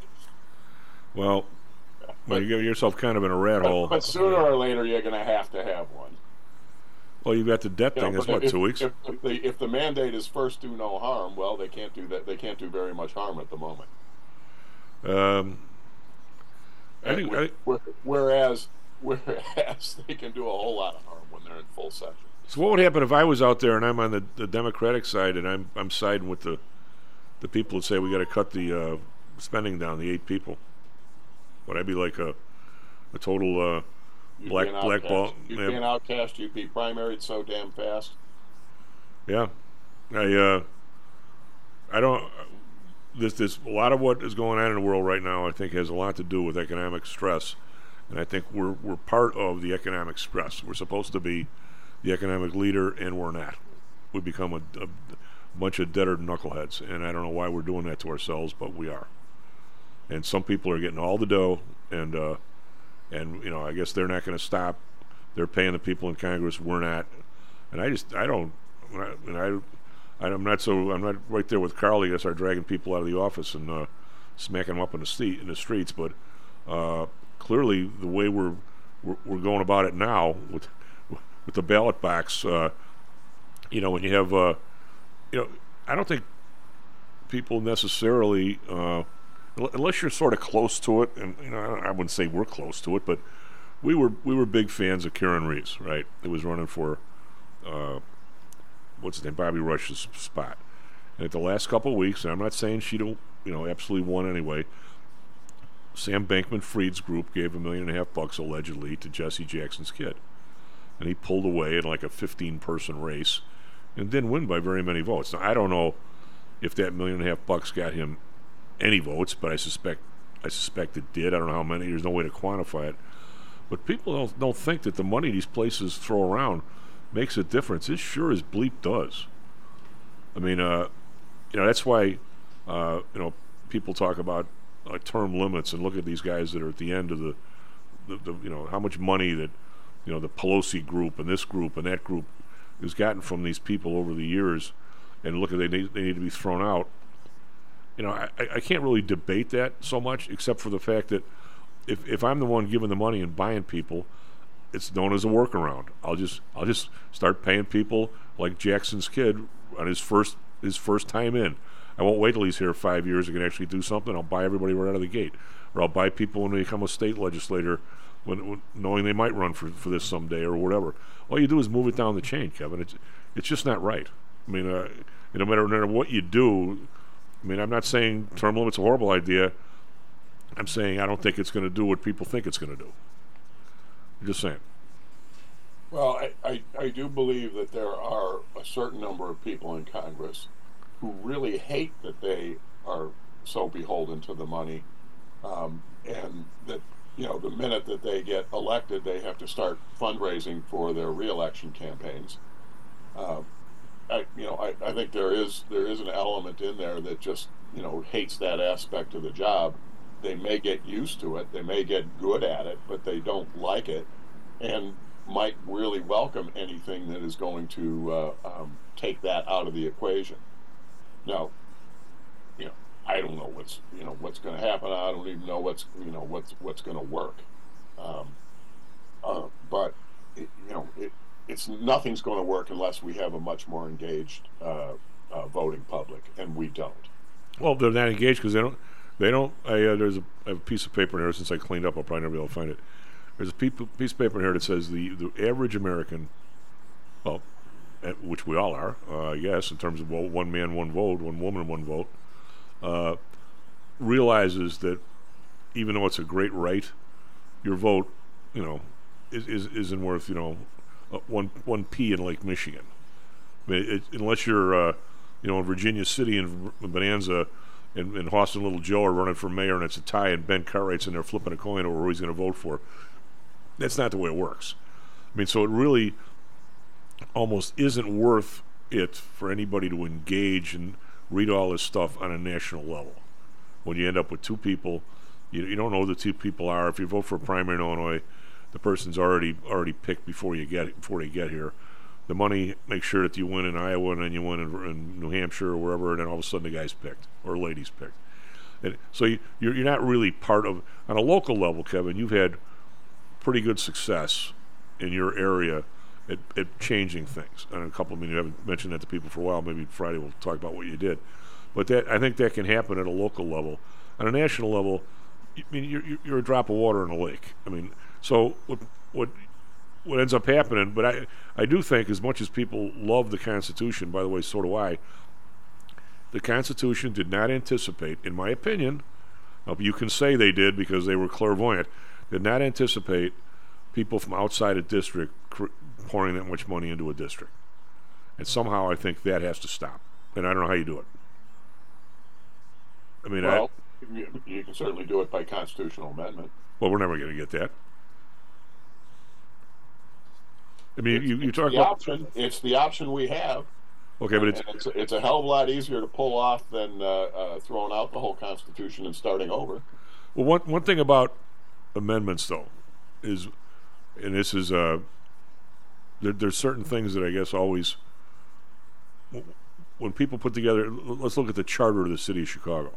well, well, you get yourself kind of in a rat hole. But, but sooner or later, you're going to have to have one. Well, you've got the debt You know, thing. That's but what if, two weeks. If, if, the, if the mandate is first do no harm, well, they can't do that. They can't do very much harm at the moment. Um, I think, Whereas, whereas they can do a whole lot of harm when they're in full session. So what would happen if I was out there and I'm on the, the Democratic side and I'm I'm siding with the the people that say we got to cut the uh, spending down, the eight people? Would I be like a a total uh, black black ball? outcast. You'd yeah. be an outcast. You'd be primaried so damn fast. Yeah, I uh, I don't. This this a lot of what is going on in the world right now. I think has a lot to do with economic stress, and I think we're we're part of the economic stress. We're supposed to be the economic leader, and we're not. we become a, a bunch of deader knuckleheads, and I don't know why we're doing that to ourselves, but we are. And some people are getting all the dough, and uh, and you know, I guess they're not going to stop. They're paying the people in Congress. We're not, and I just I don't, and I, I'm not so I'm not right there with Carly. I start dragging people out of the office and uh, smacking them up in the street in the streets, but uh, clearly the way we're, we're we're going about it now with with the ballot box, uh, you know, when you have, uh, you know, I don't think people necessarily, uh, unless you're sort of close to it, and you know, I, wouldn't say we're close to it, but we were we were big fans of Karin Reaves, right? It was running for, uh, what's his name, Bobby Rush's spot, and at the last couple of weeks, and I'm not saying she don't, you know, absolutely won anyway. Sam Bankman Fried's group gave a million and a half bucks allegedly to Jesse Jackson's kid and he pulled away in like a 15 person race and didn't win by very many votes. Now, I don't know if that million and a half bucks got him any votes, but I suspect I suspect it did. I don't know how many. There's no way to quantify it. But people don't don't think that the money these places throw around makes a difference. It sure as bleep does. I mean, uh, you know, that's why uh, you know people talk about uh, term limits and look at these guys that are at the end of the, the, the you know how much money that you know the Pelosi group and this group and that group has gotten from these people over the years, and look they need, they need to be thrown out. You know, I, I can't really debate that so much, except for the fact that if if I'm the one giving the money and buying people, it's known as a workaround. I'll just I'll just start paying people like Jackson's kid on his first his first time in. I won't wait till he's here five years and can actually do something. I'll buy everybody right out of the gate, or I'll buy people when they become a state legislator when, when, knowing they might run for, for this someday or whatever. All you do is move it down the chain, Kevin. It's it's just not right. I mean, uh, no matter no matter what you do, I mean, I'm not saying term limits a horrible idea. I'm saying I don't think it's going to do what people think it's going to do. I'm just saying. Well, I, I, I do believe that there are a certain number of people in Congress who really hate that they are so beholden to the money, um, and that you know, the minute that they get elected, they have to start fundraising for their reelection campaigns. Uh, I, you know, I, I think there is there is an element in there that just you know hates that aspect of the job. They may get used to it, they may get good at it, but they don't like it, and might really welcome anything that is going to uh, um, take that out of the equation. Now, you know, I don't know what's you know what's going to happen. I don't even know what's you know what's what's going to work. Um, uh, but it, you know, it, it's nothing's going to work unless we have a much more engaged uh, uh, voting public, and we don't. Well, they're not engaged because they don't. They don't. I, uh, there's a, piece of paper in here. Since I cleaned up, I'll probably never be able to find it. There's a piece of paper in here that says the the average American, well, which we all are, uh, yes, in terms of well, one man, one vote, one woman, one vote uh, realizes that even though it's a great right, your vote, you know, is, is isn't worth you know uh, one one p in Lake Michigan. I mean, it, unless you're uh, you know in Virginia City and Bonanza and, and Hoss and Little Joe are running for mayor and it's a tie and Ben Cartwright's in there flipping a coin over who he's going to vote for. That's not the way it works. I mean, so it really almost isn't worth it for anybody to engage and read all this stuff on a national level. When you end up with two people, you, you don't know who the two people are. If you vote for a primary in Illinois, the person's already already picked before you get before they get here. The money makes sure that you win in Iowa and then you win in, in New Hampshire or wherever, and then all of a sudden the guy's picked or lady's picked. And so you, you're, you're not really part of on a local level, Kevin. You've had pretty good success in your area at, at changing things. And a couple of, I mean, you haven't mentioned that to people for a while. Maybe Friday we'll talk about what you did. But that I think that can happen at a local level. On a national level, I mean, you're, you're a drop of water in a lake. I mean, so what, what, what ends up happening, but I, I do think as much as people love the Constitution, by the way, so do I, the Constitution did not anticipate, in my opinion, you can say they did because they were clairvoyant, did not anticipate people from outside a district cr- pouring that much money into a district. And somehow I think that has to stop. And I don't know how you do it. I mean, well, I, you, you can certainly do it by constitutional amendment. Well, we're never going to get that. I mean, it's, you, you talk the about option. It's the option we have. Okay, but it's it's, it's a hell of a lot easier to pull off than uh, uh, throwing out the whole Constitution and starting over. well. One one thing about amendments, though, is, and this is uh, there, there's certain things that I guess always when people put together. Let's look at the charter of the city of Chicago.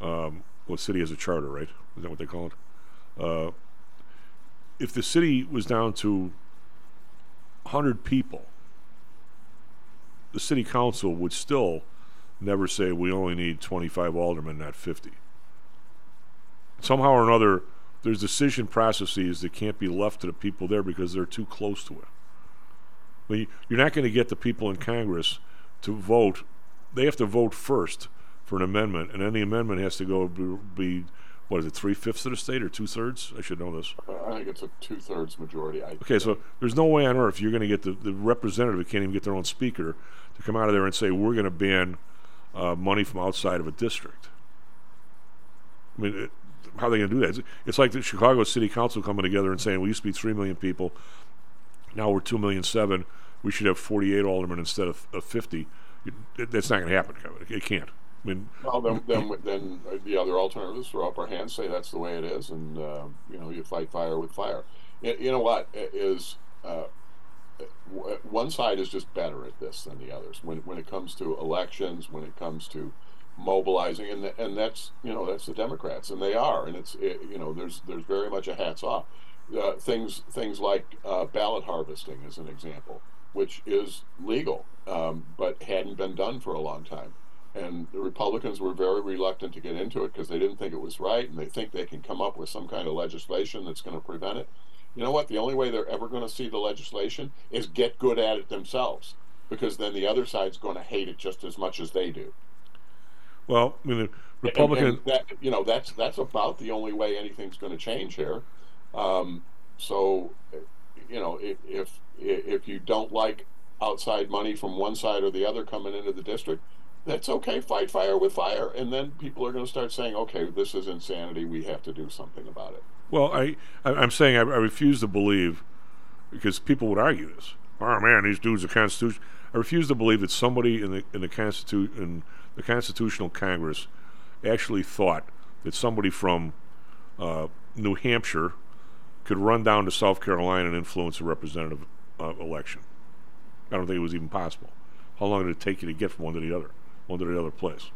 Um, well, city has a charter, right? Is that what they call it? Uh, if the city was down to 100 people, the city council would still never say we only need 25 aldermen, not 50. Somehow or another, there's decision processes that can't be left to the people there because they're too close to it. I mean, you're not going to get the people in Congress to vote. They have to vote first for an amendment, and then the amendment has to go be, be what is it, three fifths of the state or two thirds? I should know this. I think it's a two thirds majority. I, Okay, so there's no way on earth you're going to get the, the representative who can't even get their own speaker to come out of there and say we're going to ban uh, money from outside of a district. I mean, it, how are they going to do that? It's, like the Chicago City Council coming together and saying we used to be three million people, now we're two million seven. We should have 48 aldermen instead of, of 50. It, that's not going to happen. Kevin. It can't. I mean, Well, then, then, then uh, the other alternatives throw up our hands, say that's the way it is, and uh, you know you fight fire with fire. You, you know what is uh, one side is just better at this than the others when when it comes to elections, when it comes to mobilizing, and and that's you know that's the Democrats, and they are, and it's it, you know there's there's very much a hats off. Uh, things things like uh, ballot harvesting is an example, which is legal, um, but hadn't been done for a long time and the Republicans were very reluctant to get into it because they didn't think it was right, and they think they can come up with some kind of legislation that's going to prevent it. You know what? The only way they're ever going to see the legislation is get good at it themselves, because then the other side's going to hate it just as much as they do. Well, I mean, the Republican. and that you know that's that's about the only way anything's going to change here. Um, so, you know, if, if if you don't like outside money from one side or the other coming into the district, that's okay. Fight fire with fire, and then people are going to start saying, "Okay, this is insanity. We have to do something about it." Well, I, I'm saying I, I refuse to believe because people would argue this. Oh man, these dudes are constitution. I refuse to believe that somebody in the in the constitu- in the Constitutional Congress actually thought that somebody from uh, New Hampshire could run down to South Carolina and influence a representative uh, election. I don't think it was even possible. How long did it take you to get from one to the other, one to the other place?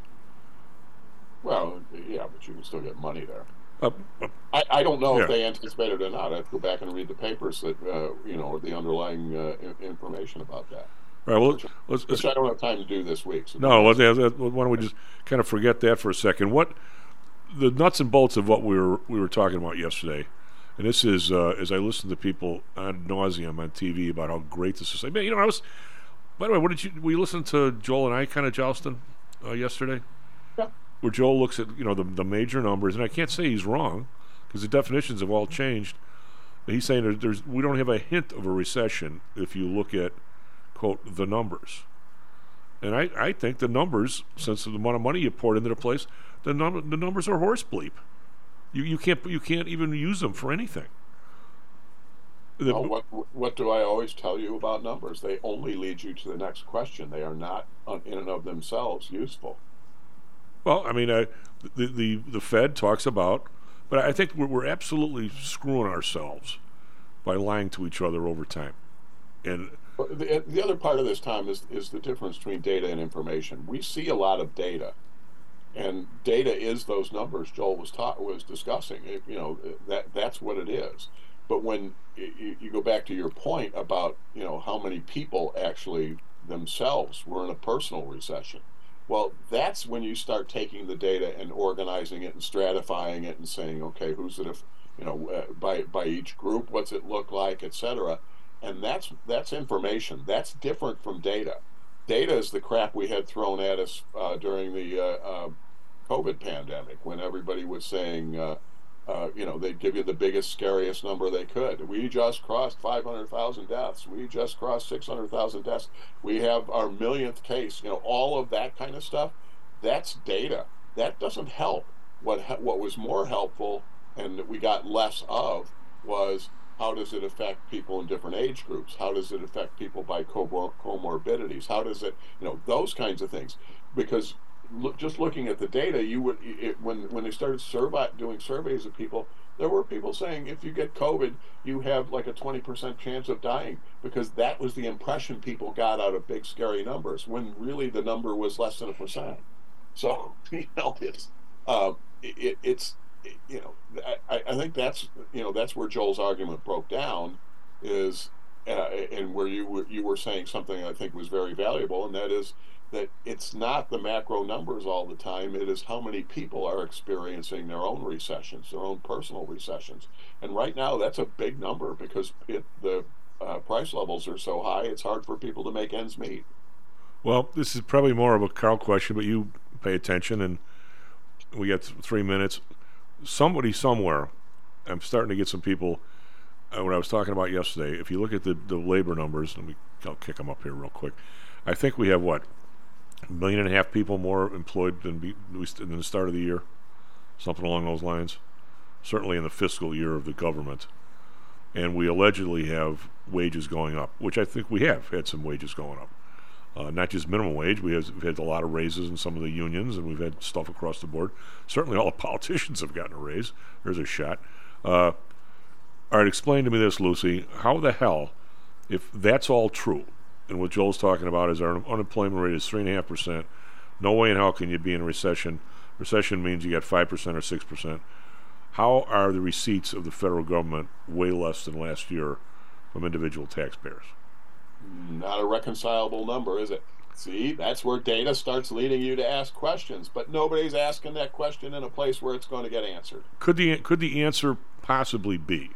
Well, yeah, but you can still get money there. Uh, uh, I, I don't know Yeah. if they anticipated it or not. I have to go back and read the papers that uh, you know the underlying uh, information about that. All right, well, let's, let's Which I don't have time to do this week. So No, let's, let's- why don't we just kind of forget that for a second? What the nuts and bolts of what we were we were talking about yesterday, and this is uh, as I listened to people ad nauseum on TV about how great this is. Like, man, you know, I was. By the way, what did you? Were you listening to Joel and I kind of jousting uh, yesterday? Yeah. Where Joel looks at you know the the major numbers, and I can't say he's wrong because the definitions have all changed. He's saying that there's we don't have a hint of a recession if you look at the numbers. And I, I think the numbers, since the amount of money you poured into the place, the number the numbers are horse bleep. You you can't you can't even use them for anything. The- what what do I always tell you about numbers? They only lead you to the next question. They are not in and of themselves useful. Well, I mean, uh, the, the the Fed talks about, but I think we're, we're absolutely screwing ourselves by lying to each other over time. And The, the other part of this, Tom, is is the difference between data and information. We see a lot of data, and data is those numbers Joel was taught was discussing. It, you know that that's what it is. But when you, you go back to your point about you know how many people actually themselves were in a personal recession, well, that's when you start taking the data and organizing it and stratifying it and saying, okay, who's it? If you know uh, by by each group, what's it look like, et cetera. And that's that's information. That's different from data. Data is the crap we had thrown at us uh, during the uh, uh, COVID pandemic when everybody was saying, uh, uh, you know, they'd give you the biggest, scariest number they could. We just crossed 500,000 deaths. We just crossed 600,000 deaths. We have our millionth case. You know, all of that kind of stuff. That's data. That doesn't help. What what was more helpful and we got less of was how does it affect people in different age groups? How does it affect people by comor- comorbidities? How does it, you know, those kinds of things? Because just looking at the data, you would it, when when they started survey doing surveys of people, there were people saying if you get COVID, you have like a 20% chance of dying because that was the impression people got out of big scary numbers when really the number was less than a percent. So you know it's uh, it, it's you know I, I think that's you know that's where Joel's argument broke down is uh, and where you were you were saying something I think was very valuable and that is that it's not the macro numbers all the time. It is how many people are experiencing their own recessions, their own personal recessions. And right now, that's a big number because it, the uh, price levels are so high, it's hard for people to make ends meet. Well, this is probably more of a Carl question, but you pay attention, and we got th- three minutes. Somebody somewhere, I'm starting to get some people. Uh, what I was talking about yesterday, if you look at the, the labor numbers, let me I'll kick them up here real quick. I think we have what a million and a half people more employed than be, than the start of the year, something along those lines. Certainly in the fiscal year of the government, and we allegedly have wages going up, which I think we have had some wages going up. Uh, not just minimum wage. We have, we've had a lot of raises in some of the unions, and we've had stuff across the board. Certainly, all the politicians have gotten a raise. There's a shot. Uh, all right, explain to me this, Lucy. How the hell, if that's all true, and what Joel's talking about is our unemployment rate is three and a half percent. No way in hell can you be in a recession. Recession means you got five percent or six percent. How are the receipts of the federal government way less than last year from individual taxpayers? Not a reconcilable number, is it? See, that's where data starts leading you to ask questions, but nobody's asking that question in a place where it's going to get answered. Could the could the answer possibly be?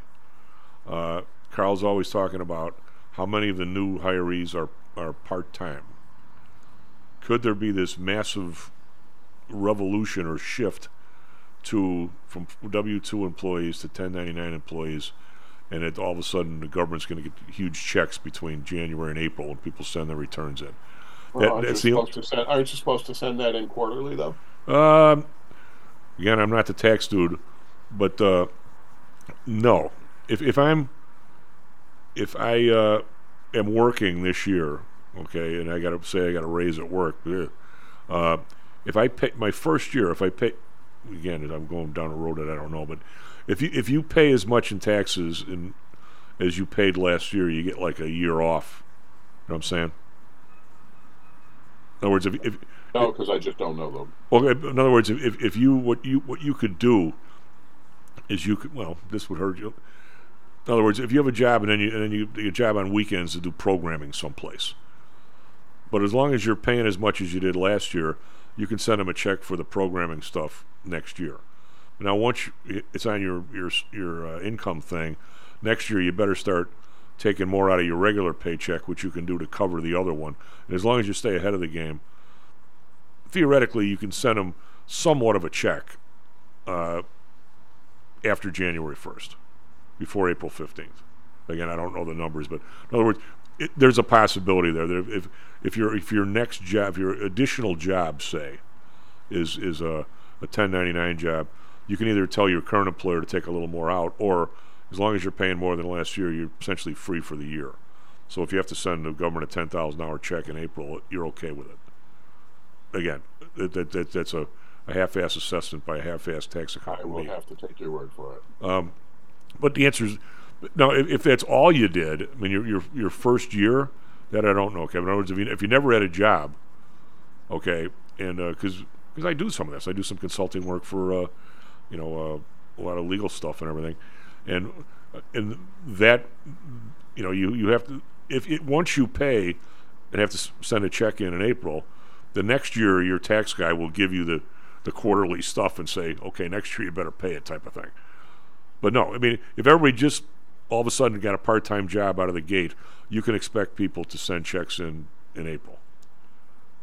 Uh, Carl's always talking about how many of the new hirees are, are part time? Could there be this massive revolution or shift to from W two employees to 1099 employees, and it, all of a sudden the government's going to get huge checks between January and April when people send their returns in? Well, aren't, you supposed to send, aren't you supposed to send that in quarterly though? Um, again, I'm not the tax dude, but uh, no. If if I'm if I uh, am working this year, okay, and I got to say I got a raise at work, uh, if I pay my first year, if I pay again, I'm going down a road that I don't know, but if you if you pay as much in taxes in, as you paid last year, you get like a year off. You know what I'm saying? In other words, if, if no, because I just don't know them. Well, in other words, if, if you what you what you could do is you could well, this would hurt you in other words, if you have a job and then you and then you get a job on weekends to do programming someplace, but as long as you're paying as much as you did last year, you can send them a check for the programming stuff next year. Now, once you, it's on your your your uh, income thing, next year you better start taking more out of your regular paycheck, which you can do to cover the other one. And as long as you stay ahead of the game, theoretically, you can send them somewhat of a check uh, after January first before April 15th. Again, I don't know the numbers, but in other words, it, there's a possibility there that if if your if your next job, your additional job, say, is is a, a 1099 job, you can either tell your current employer to take a little more out, or as long as you're paying more than last year, you're essentially free for the year. So if you have to send the government a ten thousand dollar check in April, you're okay with it. Again, that, that, that that's a, a half-ass assessment by a half-ass tax accountant. I will have to take your word for it. Um, but the answer is no. If, if, that's all you did, I mean, your your your first year, that I don't know, Kevin. In other words, if you if you never had a job, okay, and because uh, because I do some of this, I do some consulting work for, uh, you know, uh, a lot of legal stuff and everything, and and that, you know, you you have to if it once you pay, and have to send a check in in April, the next year your tax guy will give you the the quarterly stuff and say, okay, next year you better pay it, type of thing. But no, I mean, if everybody just all of a sudden got a part-time job out of the gate, you can expect people to send checks in in April.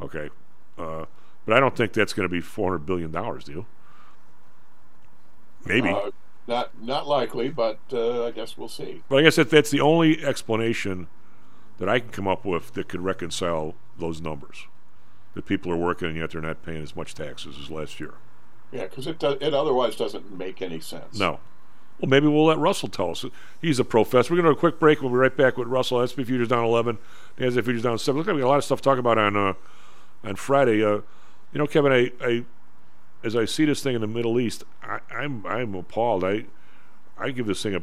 Okay, uh, but I don't think that's going to be four hundred billion dollars, do you? Maybe. Uh, not not likely, but uh, I guess we'll see. But I guess that that's the only explanation that I can come up with that could reconcile those numbers. That people are working and yet they're not paying as much taxes as last year. Yeah, because it do, it otherwise doesn't make any sense. No, Well, maybe we'll let Russell tell us. He's a professor. We're going to do a quick break. We'll be right back with Russell. SP Futures down 11. NASDAQ Futures down 7. There's going to be a lot of stuff to talk about on uh, on Friday. Uh, you know, Kevin, I, I as I see this thing in the Middle East, I, I'm I'm appalled. I I give this thing a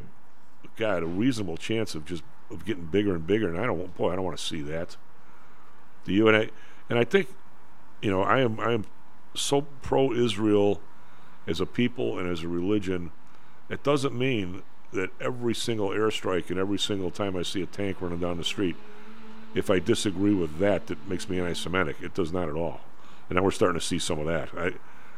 God a reasonable chance of just of getting bigger and bigger, and I don't boy I don't want to see that. Do you and I and I think you know I am I am so pro Israel as a people and as a religion. It doesn't mean that every single airstrike and every single time I see a tank running down the street, if I disagree with that, that makes me anti-Semitic. It does not at all. And now we're starting to see some of that. I,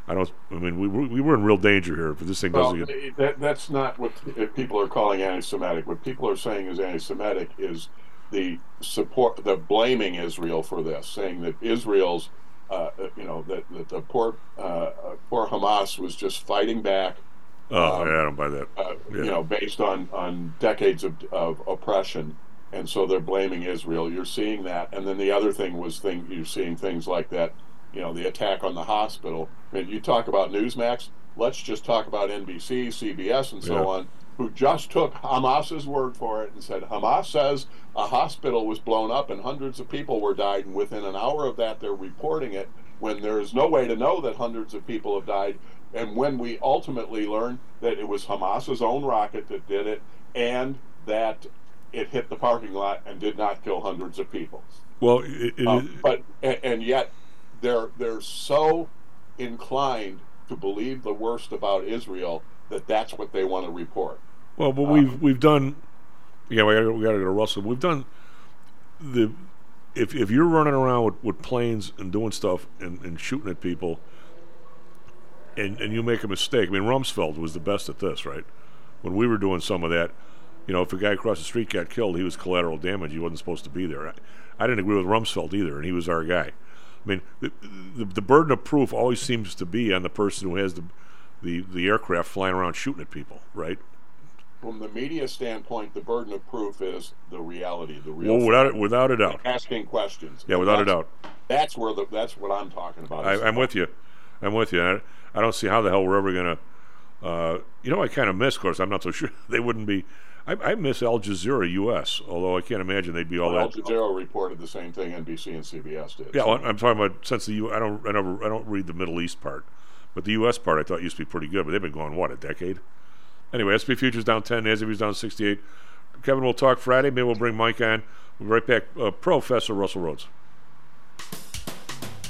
I don't. I mean, we we were in real danger here if this thing Well, doesn't get. that, that's not what people are calling anti-Semitic. What people are saying is anti-Semitic is the support, the blaming Israel for this, saying that Israel's, uh, you know, that, that the poor, uh, poor Hamas was just fighting back. Oh, um, yeah, I don't buy that. uh, Yeah. you know, based on, on decades of, of oppression. And so they're blaming Israel. You're seeing that. And then the other thing was thing you're seeing things like that, you know, the attack on the hospital. I mean, you talk about Newsmax, let's just talk about NBC, CBS, and so Yeah. on, who just took Hamas's word for it and said Hamas says a hospital was blown up and hundreds of people were died. And within an hour of that, they're reporting it when there is no way to know that hundreds of people have died. And when we ultimately learn that it was Hamas's own rocket that did it and that it hit the parking lot and did not kill hundreds of people. Well, it, it, Um, but and, and yet they're they're so inclined to believe the worst about Israel that that's what they want to report. Well, but we've um, we've done. Yeah, we gotta, we got to go to Russell. We've done the. If if you're running around with, with planes and doing stuff and, and shooting at people, and and you make a mistake. I mean, Rumsfeld was the best at this, right? When we were doing some of that, you know, if a guy across the street got killed, he was collateral damage. He wasn't supposed to be there. I, I didn't agree with Rumsfeld either, and he was our guy. I mean, the, the, the burden of proof always seems to be on the person who has the the, the aircraft flying around shooting at people, right? From the media standpoint, the burden of proof is the reality, the real. Well, without it, without a doubt. asking questions. Yeah, without a doubt. That's where the that's what I'm talking about. I, I'm with you. I'm with you. I, I don't see how the hell we're ever gonna. Uh, you know, I kind of miss. Of course, I'm not so sure they wouldn't be. I, I miss Al Jazeera U.S. Although I can't imagine they'd be all Al that. Al Jazeera reported the same thing NBC and CBS did. Yeah, well, I'm talking about since the U. I don't. I never. I don't read the Middle East part, but the U.S. part I thought used to be pretty good. But they've been going what a decade. Anyway, SP futures down 10, NASDAQ down 68. Kevin, we'll talk Friday. Maybe we'll bring Mike on. We'll be right back. Uh, Professor Russell Rhodes.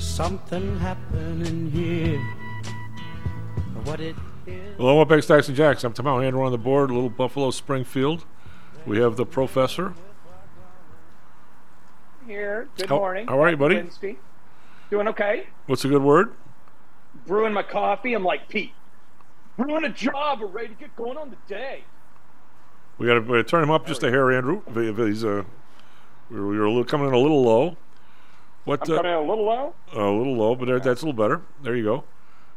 There's something happening here. What it is. Hello, welcome back to Stocks and Jocks. I'm Tom Allen on the board, Little Buffalo Springfield. We have the professor. Here. Good How- morning. how are you, buddy? Wednesday. Doing okay. What's a good word? Brewing my coffee. I'm like Pete. Brewing a job. We're ready to get going on the day. We got to turn him up just a hair, Andrew. If- if He's uh, we were a little coming in a little low. What? I'm uh, coming a little low. a little low, but there- that's a little better. There you go.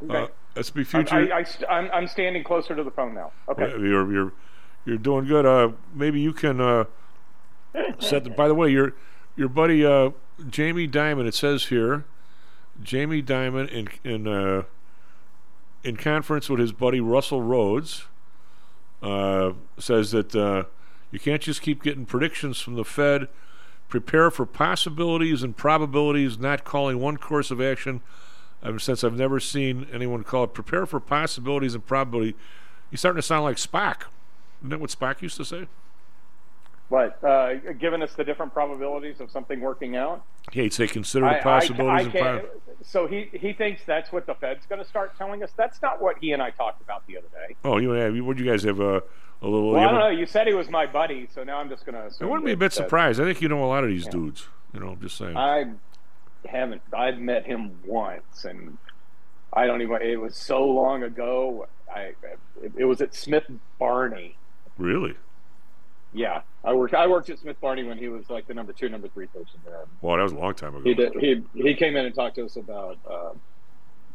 Uh, Okay. SB I'm, Future. I, I st- I'm, I'm standing closer to the phone now. Okay. Uh, You're you're you're doing good. Uh, maybe you can uh, set. The, by the way, your your buddy uh, Jamie Dimon. It says here, Jamie Dimon in in uh, in conference with his buddy Russell Rhodes uh, says that uh, you can't just keep getting predictions from the Fed. Prepare for possibilities and probabilities, not calling one course of action. Ever since I've never seen anyone call it prepare for possibilities and probability. You're starting to sound like Spock. Isn't that what Spock used to say? What? Uh, giving us the different probabilities of something working out. Yeah, he'd say consider I- the I- possibilities I and can't- prob- So he, he thinks that's what the Fed's going to start telling us. That's not what he and I talked about the other day. Oh, you have what? Do you guys have a, a little. Well, I don't know. You said he was my buddy, so now I'm just going to I wouldn't be a bit that- surprised. I think you know a lot of these dudes. You know, I'm just saying. I haven't. I've met him once, and I don't even. It was so long ago. I it, it was at Smith Barney. really? Yeah, I worked. I worked at Smith Barney when he was like the number two, number three person there. Well, that was a long time ago. He did. He he came in and talked to us about uh,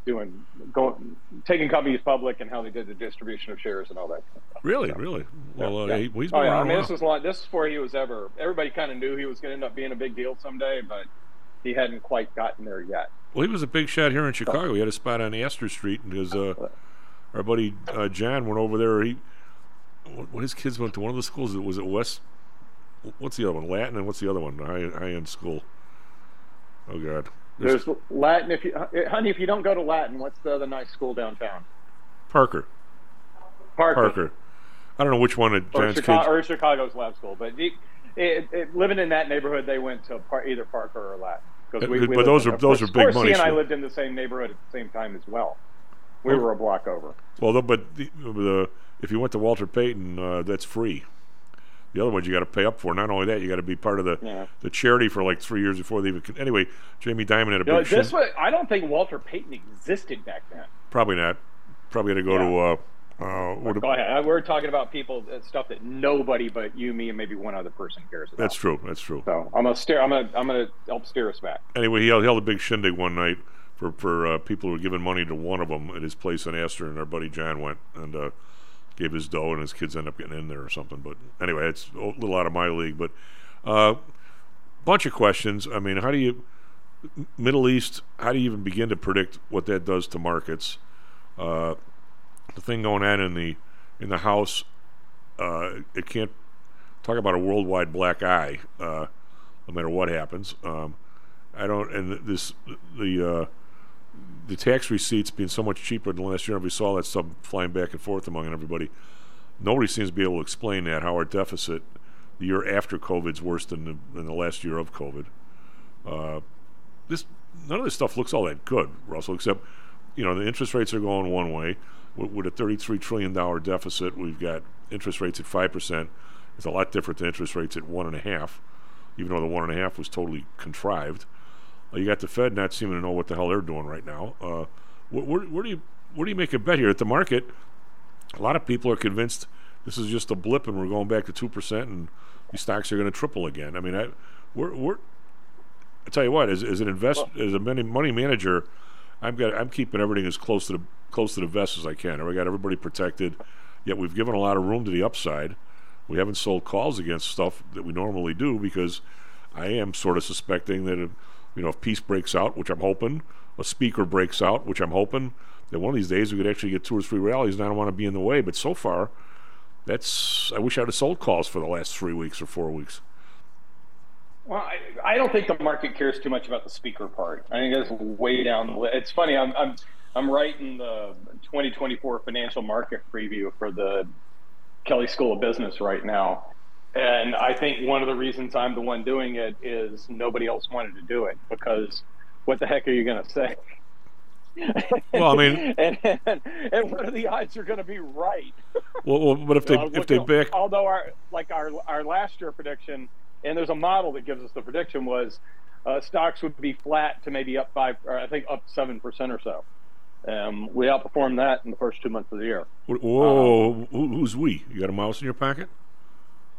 doing going taking companies public and how they did the distribution of shares and all that. Kind of stuff. Really, really. Well, uh, Yeah. he, he's been oh, yeah. I mean, this long, this is before he was ever. Everybody kind of knew he was going to end up being a big deal someday, but he hadn't quite gotten there yet. Well, he was a big shot here in Chicago. He had a spot on Astor Street, and his uh, our buddy uh, John went over there. He what his kids went to one of the schools. Was it West? What's the other one? Latin, and what's the other one? High high end school. Oh God, There's Latin. If you, uh, honey, if you don't go to Latin, what's the other nice school downtown? Parker. Parker. Parker. I don't know which one of Or, Chicago, kids. or Chicago's lab school, but it, it, it, living in that neighborhood, they went to par, either Parker or Latin. 'Cause Uh, we, but we lived those are- those are big course, money and I lived in the same neighborhood at the same time as well. We Well- were a block over. Well, but the, the if you went to Walter Payton, uh, that's free. The other ones you got to pay up for. Not only that, you got to be part of the Yeah. the charity for like three years before they even. Anyway, Jamie Dimon had a You know, big. this was, I don't think Walter Payton existed back then. Probably not. Probably had to go to. Uh, uh, what Go ahead. We're talking about people, uh, stuff that nobody but you, me, and maybe one other person cares about. that's true. That's true. So I'm gonna steer. I'm gonna. I'm gonna help steer us back. Anyway, he held, held a big shindig one night for for uh, people who were giving money to one of them at his place in Astor, and our buddy John went and uh, gave his dough, and his kids end up getting in there or something. But anyway, it's a little out of my league. But uh, bunch of questions. I mean, how do you Middle East? How do you even begin to predict what that does to markets? Uh, the thing going on in the in the house, uh, it can't talk about a worldwide black eye. Uh, no matter what happens. Um, I don't, and this the uh, the tax receipts being so much cheaper than last year. And we saw that stuff flying back and forth among everybody. Nobody seems to be able to explain that how our deficit the year after COVID is worse than the, than the last year of COVID. Uh, this none of this stuff looks all that good, Russell. Except you know the interest rates are going one way. With, with a thirty-three trillion dollar deficit, we've got interest rates at five percent. It's a lot different than interest rates at one and a half even though the one and a half was totally contrived. You got the Fed not seeming to know what the hell they're doing right now. Uh, wh- where, where do you where do you make a bet here at the market? A lot of people are convinced this is just a blip and we're going back to two percent and these stocks are going to triple again. I mean, I, where, where, I tell you what, as, as an invest as a money, money manager, I'm got I'm keeping everything as close to the close to the vest as I can. We got everybody protected, yet we've given a lot of room to the upside. We haven't sold calls against stuff that we normally do because I am sort of suspecting that if, you know if peace breaks out, which I'm hoping, a speaker breaks out, which I'm hoping, that one of these days we could actually get two or three rallies, and I don't want to be in the way. But so far, that's I wish I'd have sold calls for the last three weeks or four weeks. Well, I, I don't think the market cares too much about the speaker part. I think that's way down the list. It's funny. I'm I'm I'm writing the 2024 financial market preview for the Kelley School of Business right now, and I think one of the reasons I'm the one doing it is nobody else wanted to do it because what the heck are you going to say? Well, I mean, and, and, and what are the odds you're going to be right? Well, well but if they Uh, if they back although our like our our last year prediction, and there's a model that gives us the prediction was uh, stocks would be flat to maybe up five, or I think up seven percent or so. Um, we outperformed that in the first two months of the year. Wh- Whoa, who, who's we? You got a mouse in your pocket?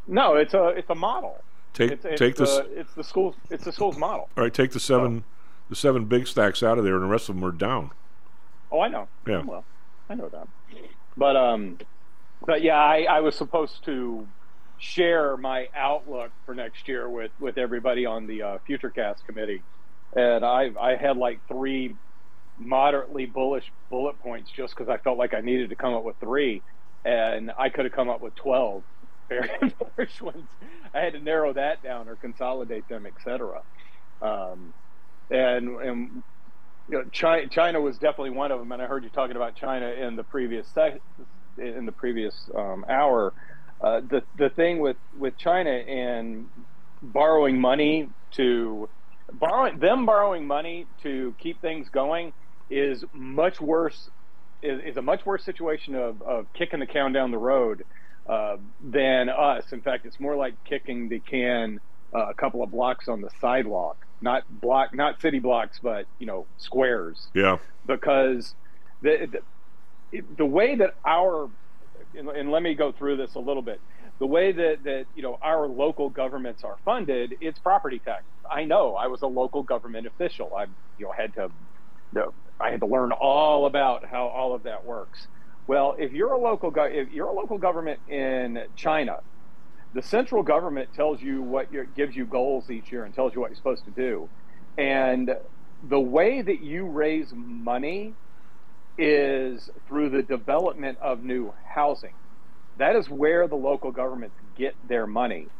No, it's a it's a model. Take it's, it's take this. the, it's the school's it's the school's model. All right, take the seven the seven big stacks out of there, and the rest of them are down. Oh, I know. Yeah. Well, I know that. But um, but yeah, I, I was supposed to share my outlook for next year with with everybody on the uh, FutureCast committee, and I I had like three moderately bullish bullet points just because I felt like I needed to come up with three, and I could have come up with twelve very bullish ones. I had to narrow that down or consolidate them, etc. Um, and and you know, China, China was definitely one of them, and I heard you talking about China in the previous sec- in the previous um, hour. Uh, the the thing with with China and borrowing money to borrowing them borrowing money to keep things going is much worse is, is a much worse situation of, of kicking the can down the road uh, than us. In fact, it's more like kicking the can uh, a couple of blocks on the sidewalk, not block, not city blocks, but you know squares Yeah. because the the, the way that our and, and let me go through this a little bit. The way that, that you know our local governments are funded, it's property tax. I know. I was a local government official. I you know had to I had to learn all about how all of that works. Well, if you're a local go- if you're a local government in China, the central government tells you what your gives you goals each year and tells you what you're supposed to do. And the way that you raise money is through the development of new housing. That is where the local governments get their money.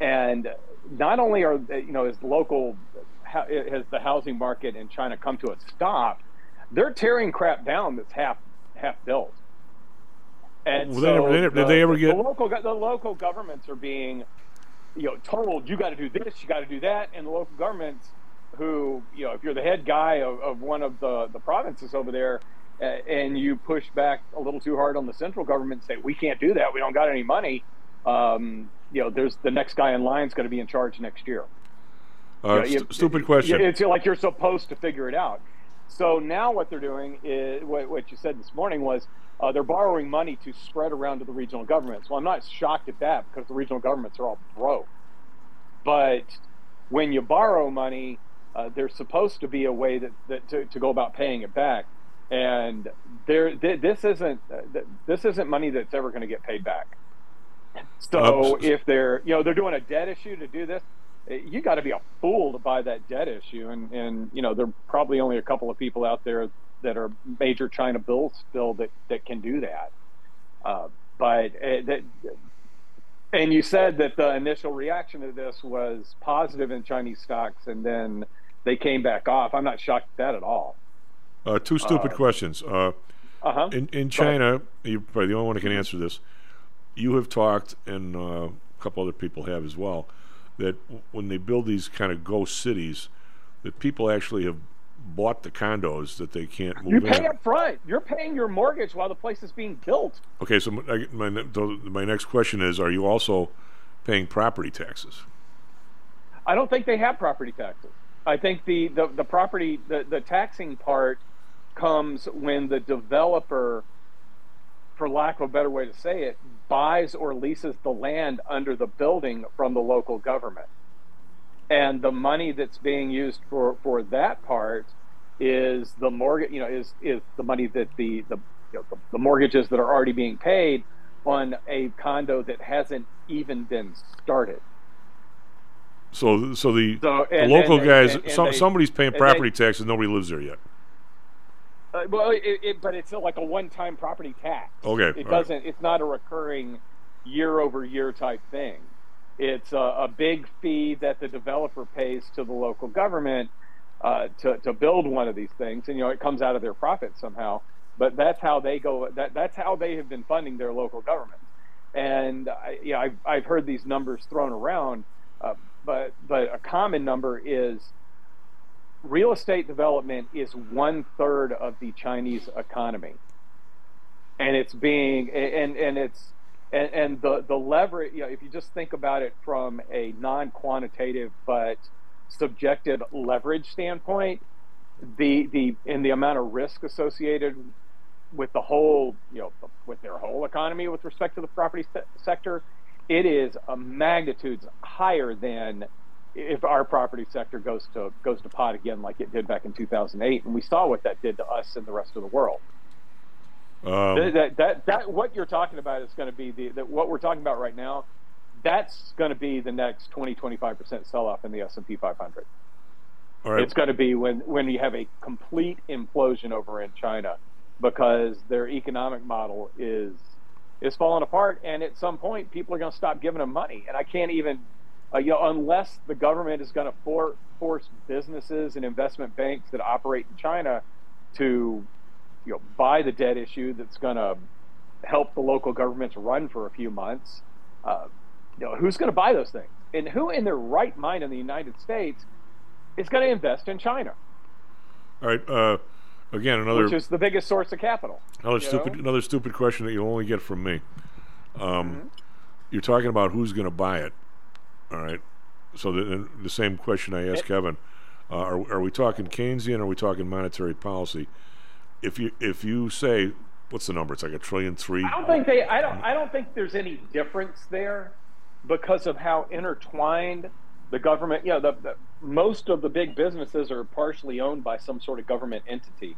And not only are they- you know is the local has the housing market in China come to a stop, they're tearing crap down that's half half built. And Well, so they never- they never- did they ever get the local the local governments are being you know told you got to do this, you got to do that, and the local governments who you know if you're the head guy of, of one of the the provinces over there. Uh, and you push back a little too hard on the central government and say we can't do that we don't got any money um, you know there's the next guy in line is going to be in charge next year Uh, you know, st- you- stupid question. It's like you're supposed to figure it out. So now what they're doing is what, what you said this morning was uh, they're borrowing money to spread around to the regional governments. Well, I'm not shocked at that because the regional governments are all broke. But when you borrow money, uh, there's supposed to be a way that, that to, to go about paying it back. And there, th- this isn't uh, th- this isn't money that's ever going to get paid back. So Uh, s- if they're you know they're doing a debt issue to do this, you got to be a fool to buy that debt issue. And and you know there are probably only a couple of people out there that are major China bills still that that can do that. Uh, but uh, that. And you said that the initial reaction to this was positive in Chinese stocks, and then they came back off. I'm not shocked at that at all. Uh, two stupid Uh, questions. Uh, Uh-huh. In in China, you're probably the only one who can answer this. You have talked, and uh, a couple other people have as well, that when they build these kind of ghost cities, that people actually have bought the condos that they can't move. You pay in. up front. You're paying your mortgage while the place is being built. Okay, so my, my my next question is: Are you also paying property taxes? I don't think they have property taxes. I think the, the, the property, the, the taxing part comes when the developer, for lack of a better way to say it, buys or leases the land under the building from the local government. and the money that's being used for for that part is the mortgage. You know, is is the money that the the you know, the, the mortgages that are already being paid on a condo that hasn't even been started. So, so the, So, the local and- guys, and- and some, they- somebody's paying property they- taxes, nobody lives there yet. Uh, well, it, it, but it's like a one-time property tax. Okay, it doesn't. It's not a recurring year-over-year type thing. It's a, a big fee that the developer pays to the local government uh, to to build one of these things, and you know it comes out of their profit somehow. But that's how they go. That that's how they have been funding their local government. And I, yeah, I've I've heard these numbers thrown around, uh, but but a common number is real estate development is one third of the Chinese economy, and it's being and and it's and, and the the leverage. You know, if you just think about it from a non-quantitative but subjective leverage standpoint, the the in the amount of risk associated with the whole you know with their whole economy with respect to the property se- sector, it is a magnitudes higher than if our property sector goes to goes to pot again like it did back in 2008 and we saw what that did to us and the rest of the world Um, that, that, that that what you're talking about is going to be the that what we're talking about right now that's going to be the next 20 25% sell off in the S&P 500 all right. it's going to be when when you have a complete implosion over in China because their economic model is is falling apart and at some point people are going to stop giving them money and I can't even uh, you know unless the government is going to for, force businesses and investment banks that operate in China to you know buy the debt issue that's going to help the local governments run for a few months uh, you know who's going to buy those things and who in their right mind in the United States is going to invest in China all right. Uh, again, another which is the biggest source of capital another stupid know? another stupid question that you'll only get from me. Um, Mm-hmm. You're talking about who's going to buy it. All right. So the the same question I asked Kevin: uh, are, are we talking Keynesian? Or are we talking monetary policy? If you if you say what's the number? It's like a trillion three. I don't think they. I don't. I don't think there's any difference there because of how intertwined the government. You know, the, the most of the big businesses are partially owned by some sort of government entity.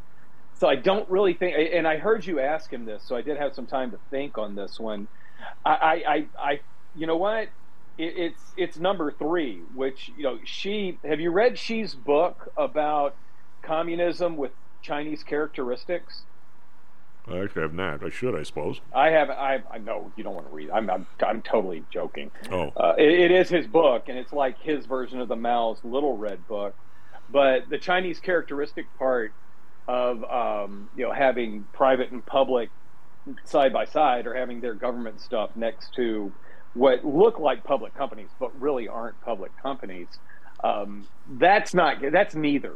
So I don't really think. And I heard you ask him this, so I did have some time to think on this one. I, I, I, I you know what? It, it's it's number three, which you know Xi. Have you read Xi's book about communism with Chinese characteristics? I actually have not. I should, I suppose. I have. I, I know you don't want to read. I'm. I'm, I'm totally joking. Oh. Uh, it, it is his book, and it's like his version of the Mao's Little Red book. But the Chinese characteristic part of um, you know having private and public side by side, or having their government stuff next to what look like public companies, but really aren't public companies. Um, that's not. That's neither.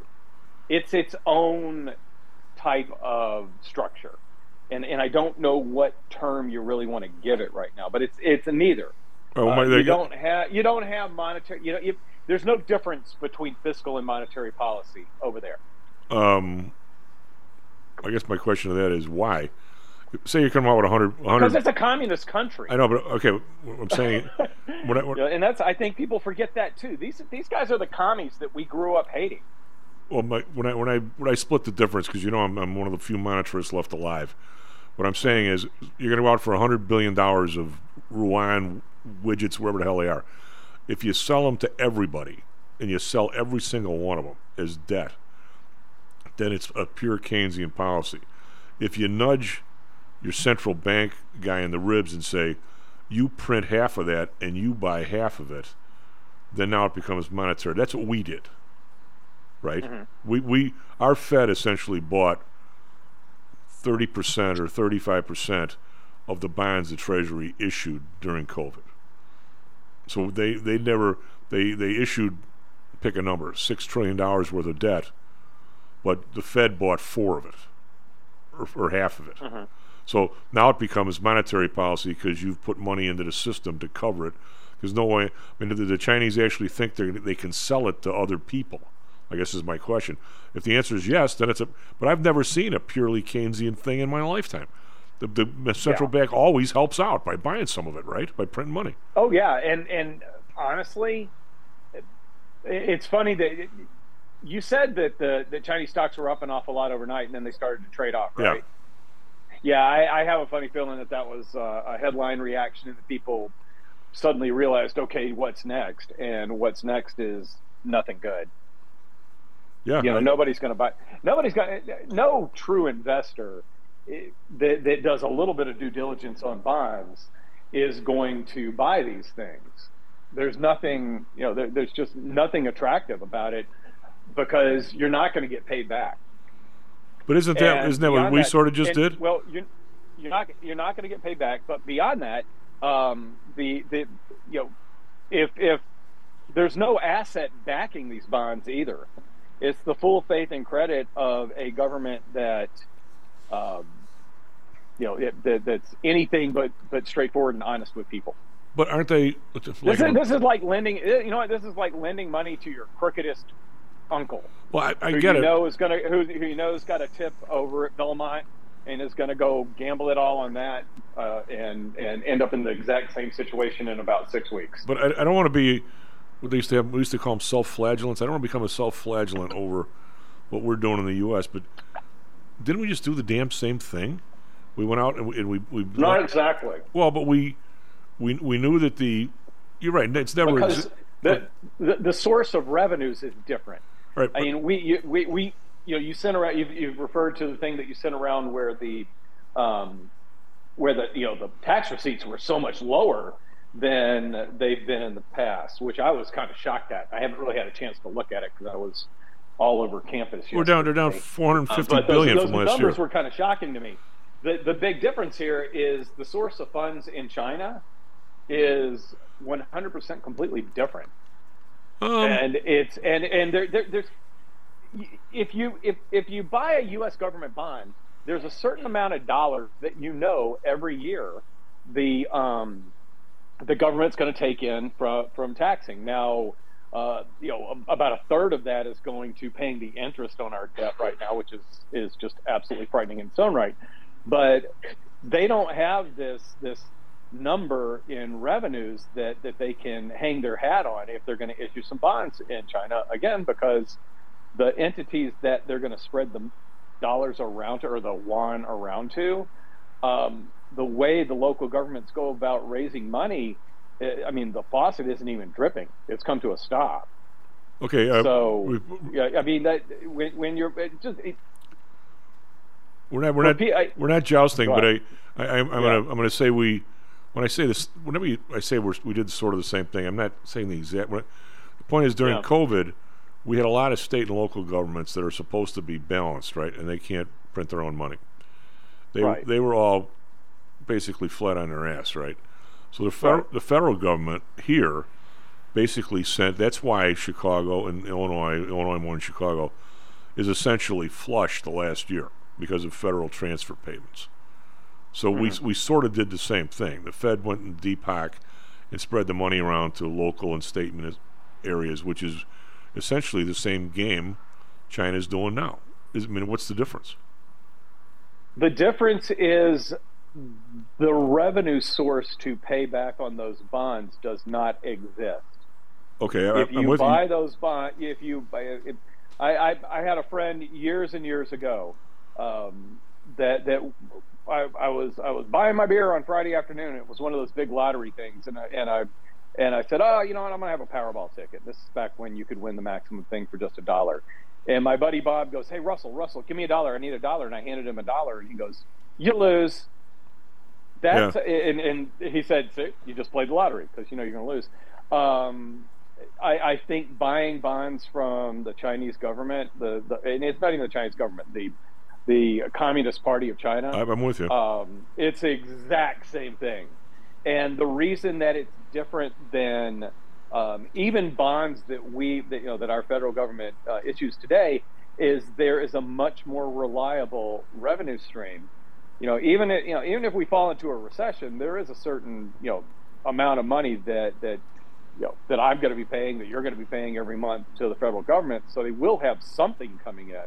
It's its own type of structure and and I don't know what term you really want to give it right now, but it's it's a neither. Oh, Uh, you don't have you don't have monetary. You know, if, there's no difference between fiscal and monetary policy over there. Um, I guess my question to that is why? Say you come out with 100 100 because it's a communist country. I know but okay i'm saying when I, yeah, and that's i think people forget that too. These these guys are the commies that we grew up hating. Well my, when i when i when i split the difference because you know I'm, I'm one of the few monetarists left alive what i'm saying is you're going to go out for 100 billion dollars of yuan widgets, wherever the hell they are. If you sell them to everybody, and you sell every single one of them as debt, then it's a pure Keynesian policy. If you nudge your central bank guy in the ribs and say, you print half of that and you buy half of it, then now it becomes monetary. That's what we did, right? Mm-hmm. We we our Fed essentially bought thirty percent or thirty five percent of the bonds the Treasury issued during COVID. So they they never they they issued pick a number six trillion dollars worth of debt, but the Fed bought four of it, or, or half of it. Mm-hmm. So now it becomes monetary policy because you've put money into the system to cover it. There's no way. I mean, do the Chinese actually think they they can sell it to other people? I guess is my question. If the answer is yes, then it's a. But I've never seen a purely Keynesian thing in my lifetime. The, the central bank always helps out by buying some of it, right? By printing money. Oh yeah, and and honestly, it's funny that it, you said that the that Chinese stocks were up an awful lot overnight, and then they started to trade off, right? Yeah, I, I have a funny feeling that that was uh, a headline reaction, and that people suddenly realized, okay, what's next? And what's next is nothing good. Yeah, you know, nobody's going to buy. Nobody's got no true investor eh, that that does a little bit of due diligence on bonds is going to buy these things. There's nothing, you know, there, there's just nothing attractive about it because you're not going to get paid back. But isn't that isn't that what we sort of just and- did? Well, you're, you're not you're not going to get paid back. But beyond that, um, the the you know, if if there's no asset backing these bonds either, it's the full faith and credit of a government that, um, you know, it, that, that's anything but but straightforward and honest with people. But aren't they? Like, This is this is like lending. You know what? This is like lending money to your crookedest uncle. well, I, I who get you it. know is gonna who, who you know has got a tip over at Belmont and is gonna go gamble it all on that uh, and and end up in the exact same situation in about six weeks. But I, I don't want to be what they used to have. We used to call them self-flagellants. I don't want to become a self-flagellant over what we're doing in the U.S. But didn't we just do the damn same thing? We went out and we, and we, we Not exactly. Well, but we we we knew that the you're right. It's never because exi- the, the the source of revenues is different. Right, I mean, we you, we we you know you sent around. You've, you've referred to the thing that you sent around where the um, where the you know the tax receipts were so much lower than they've been in the past, which I was kind of shocked at. I haven't really had a chance to look at it because I was all over campus. we're down. They're down yesterday. 450 Uh, but billion those, from those last numbers year. were kind of shocking to me. The the big difference here is the source of funds in China is 100% completely different. Um, and it's and and there, there there's if you if if you buy a U.S. government bond, there's a certain amount of dollars that you know every year the um the government's going to take in from from taxing. Now, uh, you know, about a third of that is going to paying the interest on our debt right now, which is is just absolutely frightening in its own right. But they don't have this this number in revenues that that they can hang their hat on if they're going to issue some bonds in China again because the entities that they're going to spread the dollars around to or the yuan around to um, the way the local governments go about raising money eh, I mean the faucet isn't even dripping it's come to a stop Okay, uh, so yeah I mean that when, when you're it just it, We're not. We're not. I- we're not jousting. But I. I, I'm, I'm Yeah. gonna. I'm gonna say we. When I say this, whenever you, I say we're, we did sort of the same thing. I'm not saying the exact. when- The point is, during Yeah. COVID, we had a lot of state and local governments that are supposed to be balanced, right? And they can't print their own money. They Right. they were all basically flat on their ass, right? So the federal Right. the federal government here basically sent. That's why Chicago and Illinois, Illinois more than Chicago, is essentially flush the last year because of federal transfer payments. So we Mhm. we sort of did the same thing. The Fed went in Deepak and spread the money around to local and state areas, which is essentially the same game China's doing now. Is, I mean, what's the difference? The difference is the revenue source to pay back on those bonds does not exist. Okay, I, if I'm you with buy you. those bonds, if you, buy- if, I, I, I had a friend years and years ago um, that that I, I was I was buying my beer on Friday afternoon. It was one of those big lottery things, and I and I and I said, oh, you know what, I'm gonna have a Powerball ticket. This is back when you could win the maximum thing for just a dollar. And my buddy Bob goes, hey Russell, Russell, give me a dollar. I need a dollar. And I handed him a dollar, and he goes, you lose. That's and, and he said, See, you just played the lottery because you know you're going to lose. Um, I, I think buying bonds from the Chinese government, the, the and it's not even the Chinese government, the the Communist Party of China. I'm with you. Um, it's the exact same thing, and the reason that it's different than um, even bonds that we that you know that our federal government uh, issues today is there is a much more reliable revenue stream. You know, even if, you know even if we fall into a recession, there is a certain you know amount of money that that you know that I'm going to be paying, that you're going to be paying every month to the federal government. So they will have something coming in.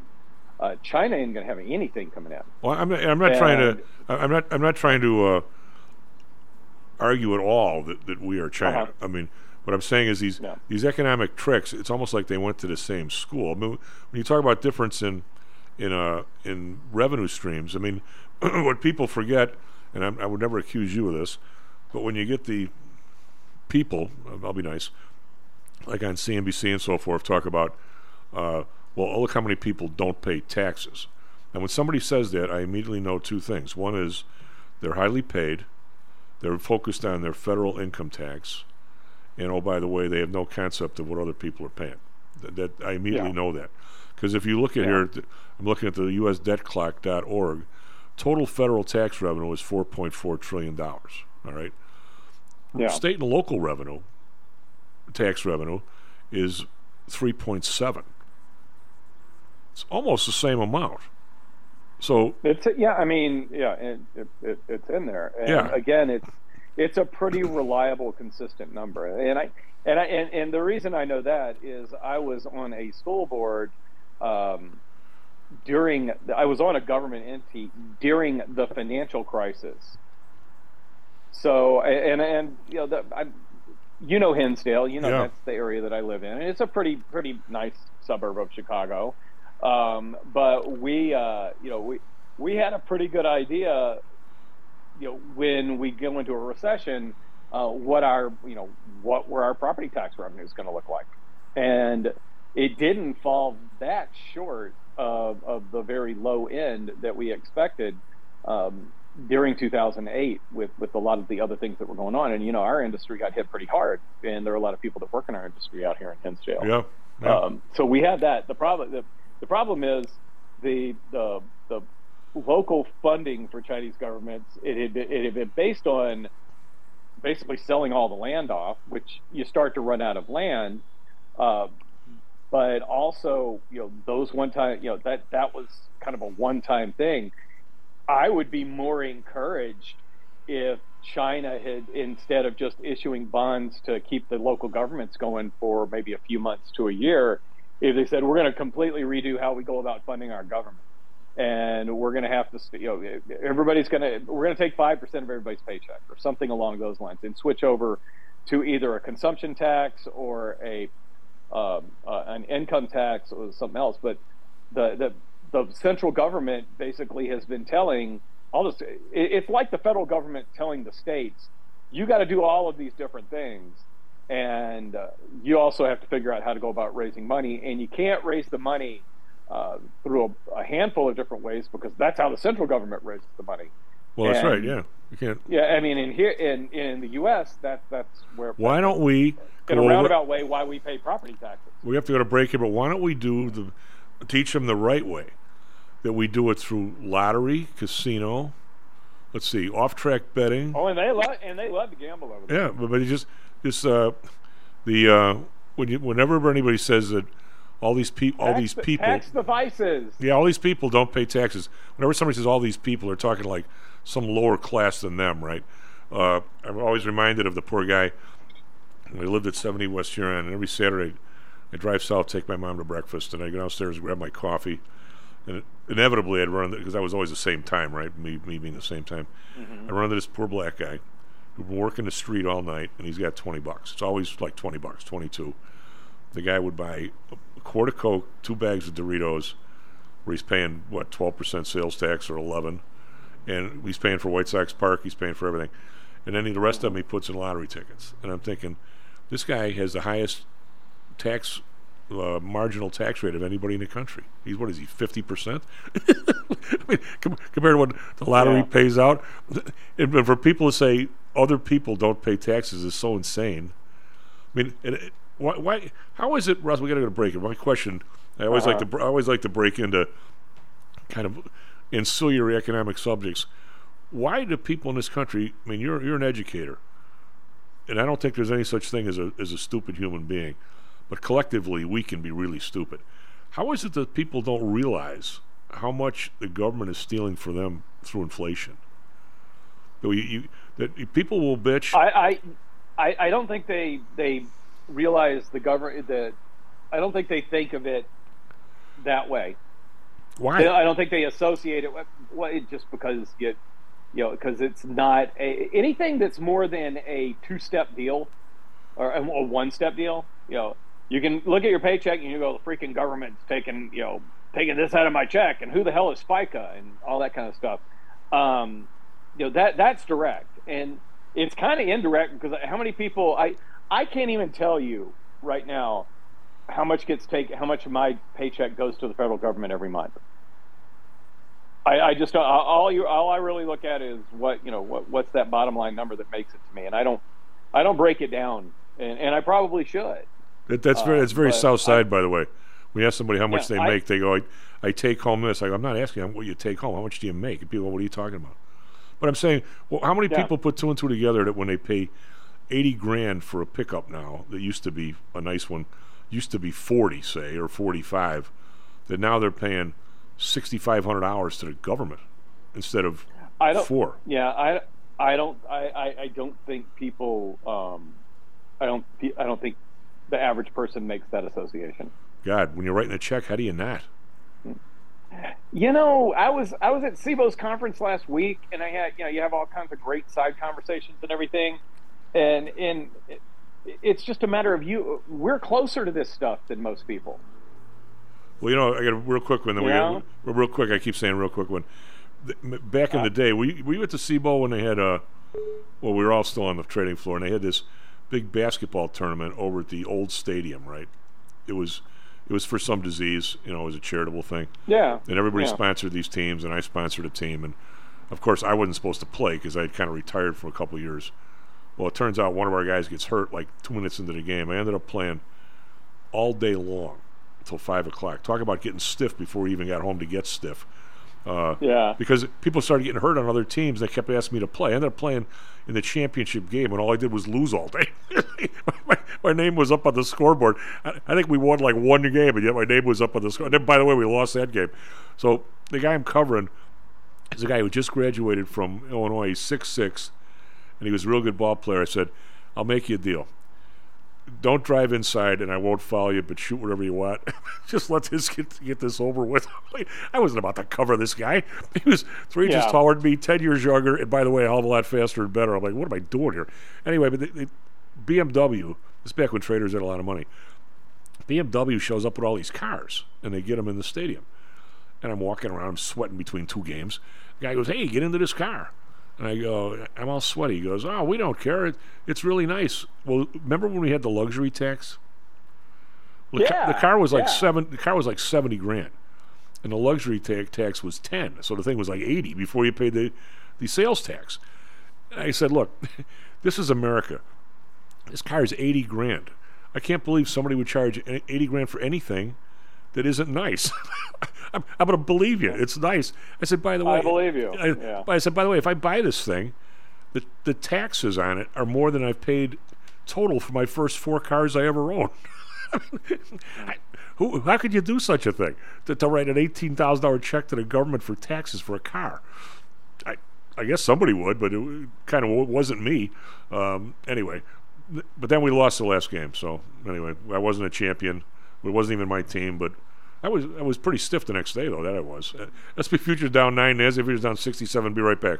Uh, China ain't going to have anything coming out. Well, I'm not, I'm not trying to. I'm not. I'm not trying to uh, argue at all that, that we are China. Uh-huh. I mean, What I'm saying is these these economic tricks. It's almost like they went to the same school. I mean, when you talk about difference in in uh in revenue streams, I mean, what people forget, and I'm, I would never accuse you of this, but when you get the people, I'll be nice, like on CNBC and so forth, talk about, uh, well, oh, look how many people don't pay taxes. And when somebody says that, I immediately know two things. One is they're highly paid, they're focused on their federal income tax, and oh, by the way, they have no concept of what other people are paying. That, that I immediately Yeah. know that. Because if you look at Yeah. here, I'm looking at the USDebtClock.org. Total federal tax revenue is 4.4 trillion dollars. All right. Yeah. State and local revenue, tax revenue, is 3.7. It's almost the same amount. So It's yeah, I mean, yeah, it, it, it, it's in there. And Yeah. again, it's it's a pretty reliable, consistent number. And I and I and, and the reason I know that is I was on a school board um, during I was on a government entity during the financial crisis. So and and you know the, I, you know Hinsdale, you know Yeah. that's the area that I live in, and it's a pretty pretty nice suburb of Chicago. Um, but we, uh, you know, we we had a pretty good idea, you know, when we go into a recession, uh, what our you know what were our property tax revenues going to look like, and it didn't fall that short of, of the very low end that we expected um, during 2008 with, with a lot of the other things that were going on. And, you know, our industry got hit pretty hard, and there are a lot of people that work in our industry out here in Hinsdale. Yeah. yeah. Um, so we had that. The problem, the, the problem is the, the, the local funding for Chinese governments, it had, been, it had been based on basically selling all the land off, which you start to run out of land. Uh, but also, you know, those one time, you know, that that was kind of a one time thing. I would be more encouraged if China had, instead of just issuing bonds to keep the local governments going for maybe a few months to a year, if they said we're going to completely redo how we go about funding our government, and we're going to have to, you know, everybody's going to, we're going to take five percent of everybody's paycheck or something along those lines, and switch over to either a consumption tax or a um, uh, an income tax or something else. But the, the the central government basically has been telling all this. it- It's like the federal government telling the states, you got to do all of these different things, and uh, you also have to figure out how to go about raising money. And you can't raise the money uh, through a, a handful of different ways because that's how the central government raises the money. well, that's right. Yeah. You can't. Yeah, I mean, in here in in the U.S., that that's where Why don't we in a roundabout way why we pay property taxes. We have to go to break here, but why don't we do the teach them the right way? That we do it through lottery, casino. Let's see, off-track betting. Oh, and they love and they love to gamble over there. Yeah, but, but you just just uh, the uh, when you whenever anybody says that all these people, all these people, tax devices. yeah, all these people don't pay taxes. Whenever somebody says all these people, they're talking like some lower class than them, right? Uh, I'm always reminded of the poor guy. We lived at 70 West Huron, and every Saturday I drive south, take my mom to breakfast, and I go downstairs, grab my coffee, and inevitably I'd run because I was always the same time, right? Me, me being the same time. Mhm. I run into this poor black guy who'd been working the street all night, and he's got 20 bucks. It's always like 20 bucks, 22. The guy would buy a quart of Coke, two bags of Doritos, where he's paying what 12% sales tax or 11, and he's paying for White Sox Park. He's paying for everything, and then the rest of them he puts in lottery tickets. And I'm thinking, this guy has the highest tax uh, marginal tax rate of anybody in the country. He's what is he, 50%? I mean, com- compared to what the lottery Yeah. pays out, and for people to say other people don't pay taxes is so insane. I mean, and it, why, why? How is it, Russ? We got to go to break. It. My question. I always like to. Uh-huh. I always like to break into kind of ancillary economic subjects. Why do people in this country? I mean, you're you're an educator, and I don't think there's any such thing as a as a stupid human being, but collectively we can be really stupid. How is it that people don't realize how much the government is stealing for them through inflation? You, you that people will bitch. I, I, I, don't think they they realize the government that I don't think they think of it that way. Why? They- I don't think they associate it with well, it just because you, you know, because it's not a, anything that's more than a two-step deal or a one-step deal. You know, you can look at your paycheck and you go, the freaking government's taking, you know, taking this out of my check, and who the hell is FICA and all that kind of stuff. Um, you know, that that's direct, and it's kind of indirect because how many people I I can't even tell you right now how much gets taken, how much of my paycheck goes to the federal government every month. I, I just all you all I really look at is what you know what what's that bottom line number that makes it to me, and I don't I don't break it down, and, and I probably should. That, that's very that's very uh, but South Side, by the way. When you ask somebody how much Yeah, they I- make, they go, I, "I take home this." I go, "I'm not asking them what you take home. How much do you make?" And people, go, "What are you talking about?" But I'm saying, well, how many Yeah. people put two and two together that when they pay eighty grand for a pickup now that used to be a nice one, used to be forty, say, or forty-five, that now they're paying sixty-five hundred dollars to the government instead of I don't. four. Yeah, I, I don't. I, I, I don't think people. Um, I don't. I don't think the average person makes that association. God, when you're writing a check, how do you not? You know, I was I was at CBOE's conference last week, and I had you know you have all kinds of great side conversations and everything, and and it, it's just a matter of you. We're closer to this stuff than most people. Well, you know, I got a real quick one. Then we Yeah. got real quick. I keep saying real quick one. Back in the uh. day, we we went to SIBO when they had a? well, we were all still on the trading floor, and they had this big basketball tournament over at the old stadium. Right? It was it was for some disease. You know, it was a charitable thing. Yeah, And everybody yeah. sponsored these teams, and I sponsored a team, and of course I wasn't supposed to play because I had kind of retired for a couple of years. Well, it turns out one of our guys gets hurt like two minutes into the game. I ended up playing all day long until five o'clock. Talk about getting stiff before we even got home to get stiff. Uh, Yeah. Because people started getting hurt on other teams. They kept asking me to play. I ended up playing in the championship game, and all I did was lose all day. my, my name was up on the scoreboard. I, I think we won like one game, and yet my name was up on the score. And then, by the way, we lost that game. So the guy I'm covering is a guy who just graduated from Illinois. He's six six, and he was a real good ball player. I said, "I'll make you a deal." Don't drive inside and I won't follow you, but shoot whatever you want. Just let this get, get this over with. I wasn't about to cover this guy. He was three inches Yeah. taller than me, 10 years younger, and by the way, a hell of a lot faster and better. I'm like, what am I doing here? Anyway, but they, they, BMW, this is back when traders had a lot of money. BMW shows up with all these cars and they get them in the stadium. And I'm walking around, I'm sweating between two games. The guy goes, hey, get into this car. And I go, I'm all sweaty. He goes, oh, we don't care. It, it's really nice. Well, remember when we had the luxury tax? The, ca- the car was like yeah. seven. The car was like seventy grand, and the luxury ta- tax was ten. So the thing was like eighty before you paid the the sales tax. And I said, look, this is America. This car is eighty grand. I can't believe somebody would charge eighty grand for anything that isn't nice. I'm, I'm going to believe you. It's nice. I said, by the way, I believe you. I, Yeah. I said, by the way, if I buy this thing, the the taxes on it are more than I've paid total for my first four cars I ever owned. I- who, how could you do such a thing? To, to write an eighteen thousand dollar check to the government for taxes for a car? I I guess somebody would, but it kind of wasn't me. Um, anyway, th- but then we lost the last game. So anyway, I wasn't a champion. It wasn't even my team, but I was I was pretty stiff the next day though. That I was. Uh, SP futures down nine. NASDAQ futures down sixty seven. Be right back.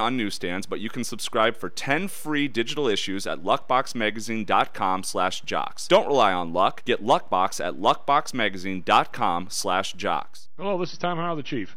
on newsstands, but you can subscribe for 10 free digital issues at luckboxmagazine.com slash jocks. Don't rely on luck. Get Luckbox at luckboxmagazine.com slash jocks. Hello, this is Tom Howe, the Chief.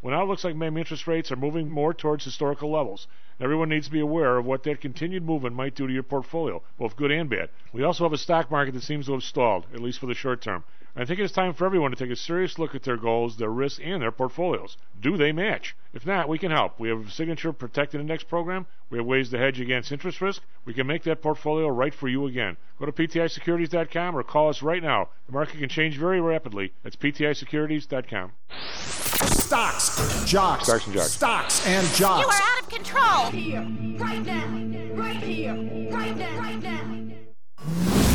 Well, now it looks like maybe interest rates are moving more towards historical levels. Everyone needs to be aware of what that continued movement might do to your portfolio, both good and bad. We also have a stock market that seems to have stalled, at least for the short term. I think it's time for everyone to take a serious look at their goals, their risks, and their portfolios. Do they match? If not, we can help. We have a signature protected index program. We have ways to hedge against interest risk. We can make that portfolio right for you again. Go to PTIsecurities.com or call us right now. The market can change very rapidly. That's PTIsecurities.com. Stocks, jocks, Stocks and jocks. Stocks and jocks. You are out of control. Here, right now, right here, right now, right now.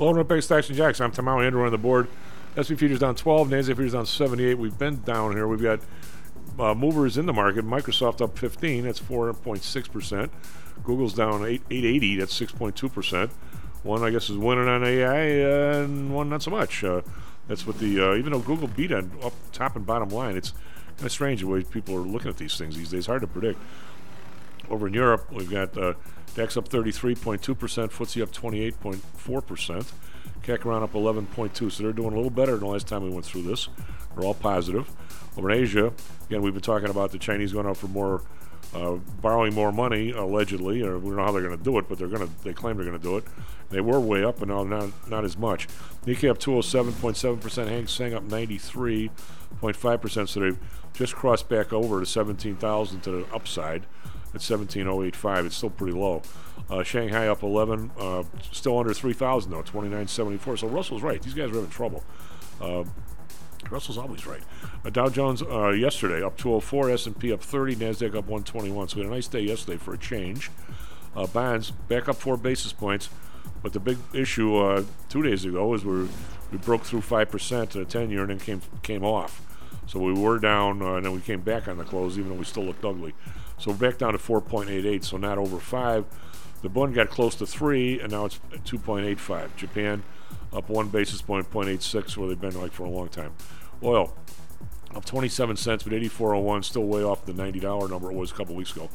Low and Base Stocks and Jocks. I'm Tamao Andrew on the board. SP futures down 12. NASDAQ futures down 78. We've been down here. We've got uh, movers in the market. Microsoft up 15. That's 4.6 percent. Google's down 8, 880. That's 6.2 percent. One, I guess, is winning on AI, uh, and one not so much. Uh, that's what the uh, even though Google beat on up top and bottom line, it's kind of strange the way people are looking at these things these days. Hard to predict. Over in Europe, we've got uh, DAX up 33.2%, FTSE up 28.4%, CAC around up 11.2. So they're doing a little better than the last time we went through this. They're all positive. Over in Asia, again, we've been talking about the Chinese going out for more, uh, borrowing more money allegedly. Or we don't know how they're going to do it, but they're going to. They claim they're going to do it. They were way up, and now not not as much. Nikkei up 207.7%, Hang Seng up 93.5%. So they've just crossed back over to 17,000 to the upside at 17,085. It's still pretty low. Uh, Shanghai up 11, uh, still under 3,000 though, 29.74. So Russell's right. These guys are having trouble. Uh, Russell's always right. Uh, Dow Jones uh, yesterday up 204, S&P up 30, Nasdaq up 121. So we had a nice day yesterday for a change. Uh, bonds back up four basis points, but the big issue two days ago is we we broke through five percent to the 10 year and then came came off. So we were down, and then we came back on the close, even though we still looked ugly. So back down to 4.88, so not over five. The bund got close to three, and now it's at 2.85. Japan up one basis point, 0.86, where they've been like for a long time. Oil up 27 cents, but 84.01, still way off the $90 number it was a couple weeks ago.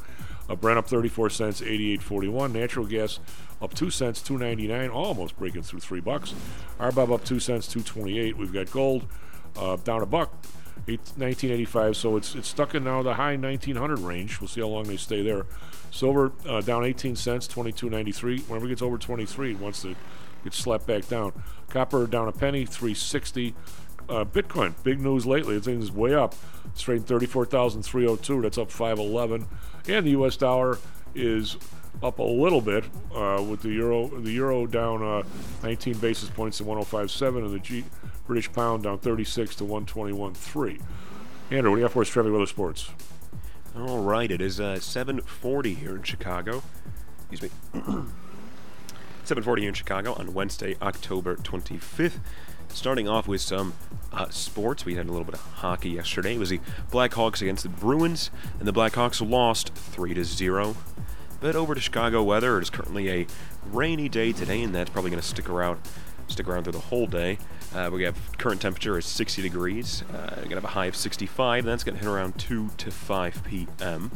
Uh, Brent up 34 cents, 88.41. Natural gas up 2 cents, 2.99, almost breaking through 3 bucks. RBOB up 2 cents, 2.28. We've got gold uh, down a buck, eight, 1985, so it's it's stuck in now the high 1900 range. We'll see how long they stay there. Silver uh, down 18 cents, 22.93. Whenever it gets over 23, it wants to get slapped back down. Copper down a penny, 360. Uh, Bitcoin, big news lately. The thing is way up. It's trading 34,302. That's up 511. And the U.S. dollar is up a little bit uh, with the euro. The euro down uh, 19 basis points to 105.7, and the G, British pound down 36 to 121.3. Andrew, what do you have for us, traffic, weather, sports? All right, it is uh, 7:40 here in Chicago. Excuse me. 7:40 here in Chicago on Wednesday, October 25th. Starting off with some uh, sports, we had a little bit of hockey yesterday. It was the Blackhawks against the Bruins, and the Blackhawks lost three to zero. But over to Chicago weather, it is currently a rainy day today, and that's probably going to stick around, stick around through the whole day. Uh, we have current temperature is 60 degrees. Uh, we're gonna have a high of 65, and that's gonna hit around 2 to 5 p.m.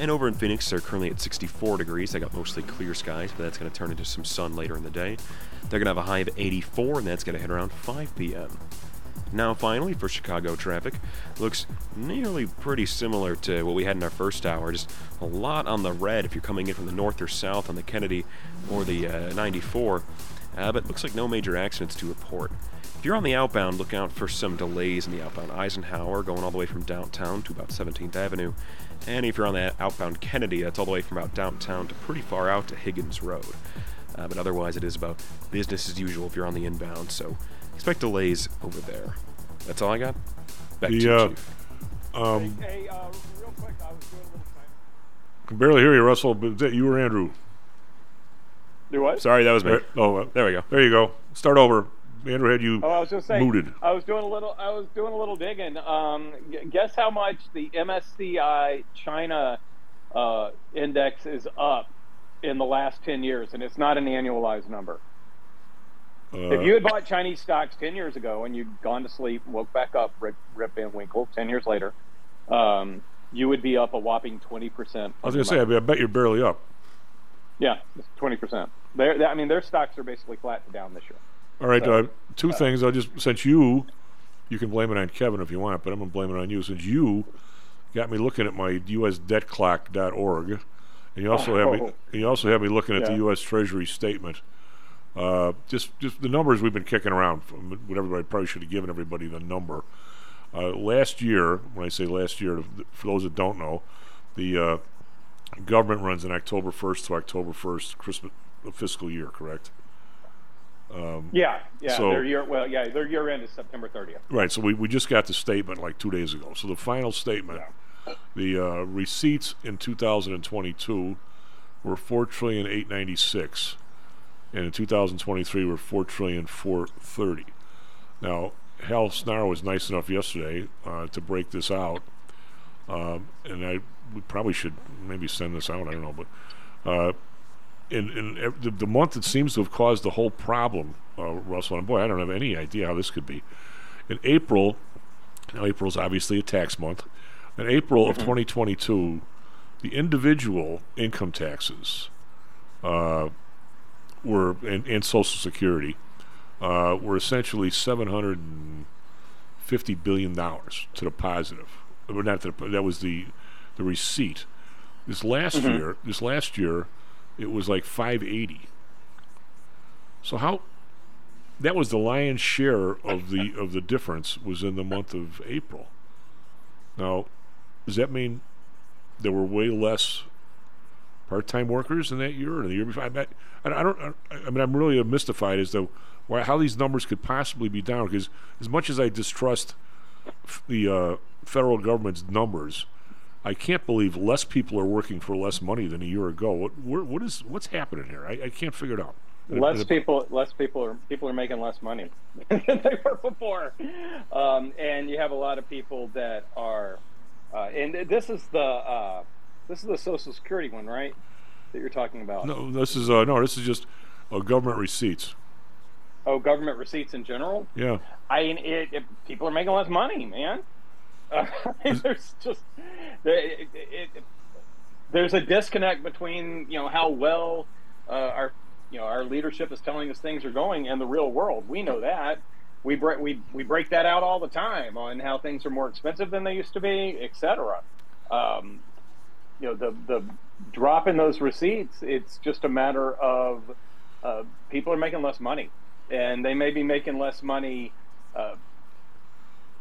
And over in Phoenix, they're currently at 64 degrees. They got mostly clear skies, but that's gonna turn into some sun later in the day. They're gonna have a high of 84, and that's gonna hit around 5 p.m. Now, finally, for Chicago traffic, looks nearly pretty similar to what we had in our first hour. Just a lot on the red if you're coming in from the north or south on the Kennedy or the uh, 94. Uh, but looks like no major accidents to report. If you're on the outbound, look out for some delays in the outbound Eisenhower, going all the way from downtown to about 17th Avenue. And if you're on the outbound Kennedy, that's all the way from about downtown to pretty far out to Higgins Road. Uh, but otherwise, it is about business as usual if you're on the inbound, so expect delays over there. That's all I got. Back The, to you, uh, Chief. Um, Hey, uh, real quick, I was doing a little can barely hear you, Russell. But is that you or Andrew? Do what? Sorry, that was me. Right- Oh, uh, There we go. There you go. Start over. Andrew had you Oh, I was just saying. mooted. I was doing a little. I was doing a little digging. Um, guess how much the MSCI China uh, index is up in the last ten years, and it's not an annualized number. if Uh, you had bought Chinese stocks ten years ago and you'd gone to sleep, woke back up, Rip, Rip Van Winkle, ten years later, um, you would be up a whopping twenty percent. I was going to say, I, I bet you're barely up. Yeah, twenty percent. I mean, their stocks are basically flat to down this year. All right, So, uh, two things. I'll just since you, you can blame it on Kevin if you want, but I'm gonna blame it on you since you got me looking at my USDebtClock.org, and you also have me. Oh. You also have me looking at the U.S. Treasury statement. Uh, just just the numbers we've been kicking around. From what everybody probably should have given everybody the number. Uh, last year, when I say last year, for those that don't know, the uh, government runs an October 1st to October 1st Christmas fiscal year, correct? Um, Yeah, yeah. So- their year, well, yeah, their year end is September 30th. Right. So we, we just got the statement like two days ago. So the final statement, the uh, receipts in 2022 were four trillion eight ninety six, and in 2023 were four trillion four thirty. Now Hal Snarr was nice enough yesterday uh, to break this out, um, and I we probably should maybe send this out. I don't know, but. Uh, in, in the, the month that seems to have caused the whole problem, uh, Russell, and boy, I don't have any idea how this could be. In April, now April's obviously a tax month. In April of 2022, the individual income taxes uh, were and, and Social Security uh, were essentially 750 billion dollars to the positive. Or not to the, that was the the receipt. This last Mhm. year, this last year, it was like 580. So how that was the lion's share of the of the difference was in the month of April. Now, does that mean there were way less part-time workers in that year or the year before? I, I, I don't. I, mean, I'm really mystified as to why how these numbers could possibly be down. Because as much as I distrust the uh, federal government's numbers, I can't believe less people are working for less money than a year ago. What where, what is what's happening here? I, I can't figure it out. Less people, less people are people are making less money than they were before, um, and you have a lot of people that are, uh, and this is the uh, this is the Social Security one, right? That you're talking about. No, this is uh, no, this is just uh, government receipts. Oh, government receipts in general. Yeah. I mean, it, it, people are making less money, man. There's just it, it, it- there's a disconnect between you know how well uh, our you know our leadership is telling us things are going and the real world. We know that. We break we we break that out all the time on how things are more expensive than they used to be, etc. Um, you know the the drop in those receipts. It's just a matter of uh, people are making less money, and they may be making less money. Uh,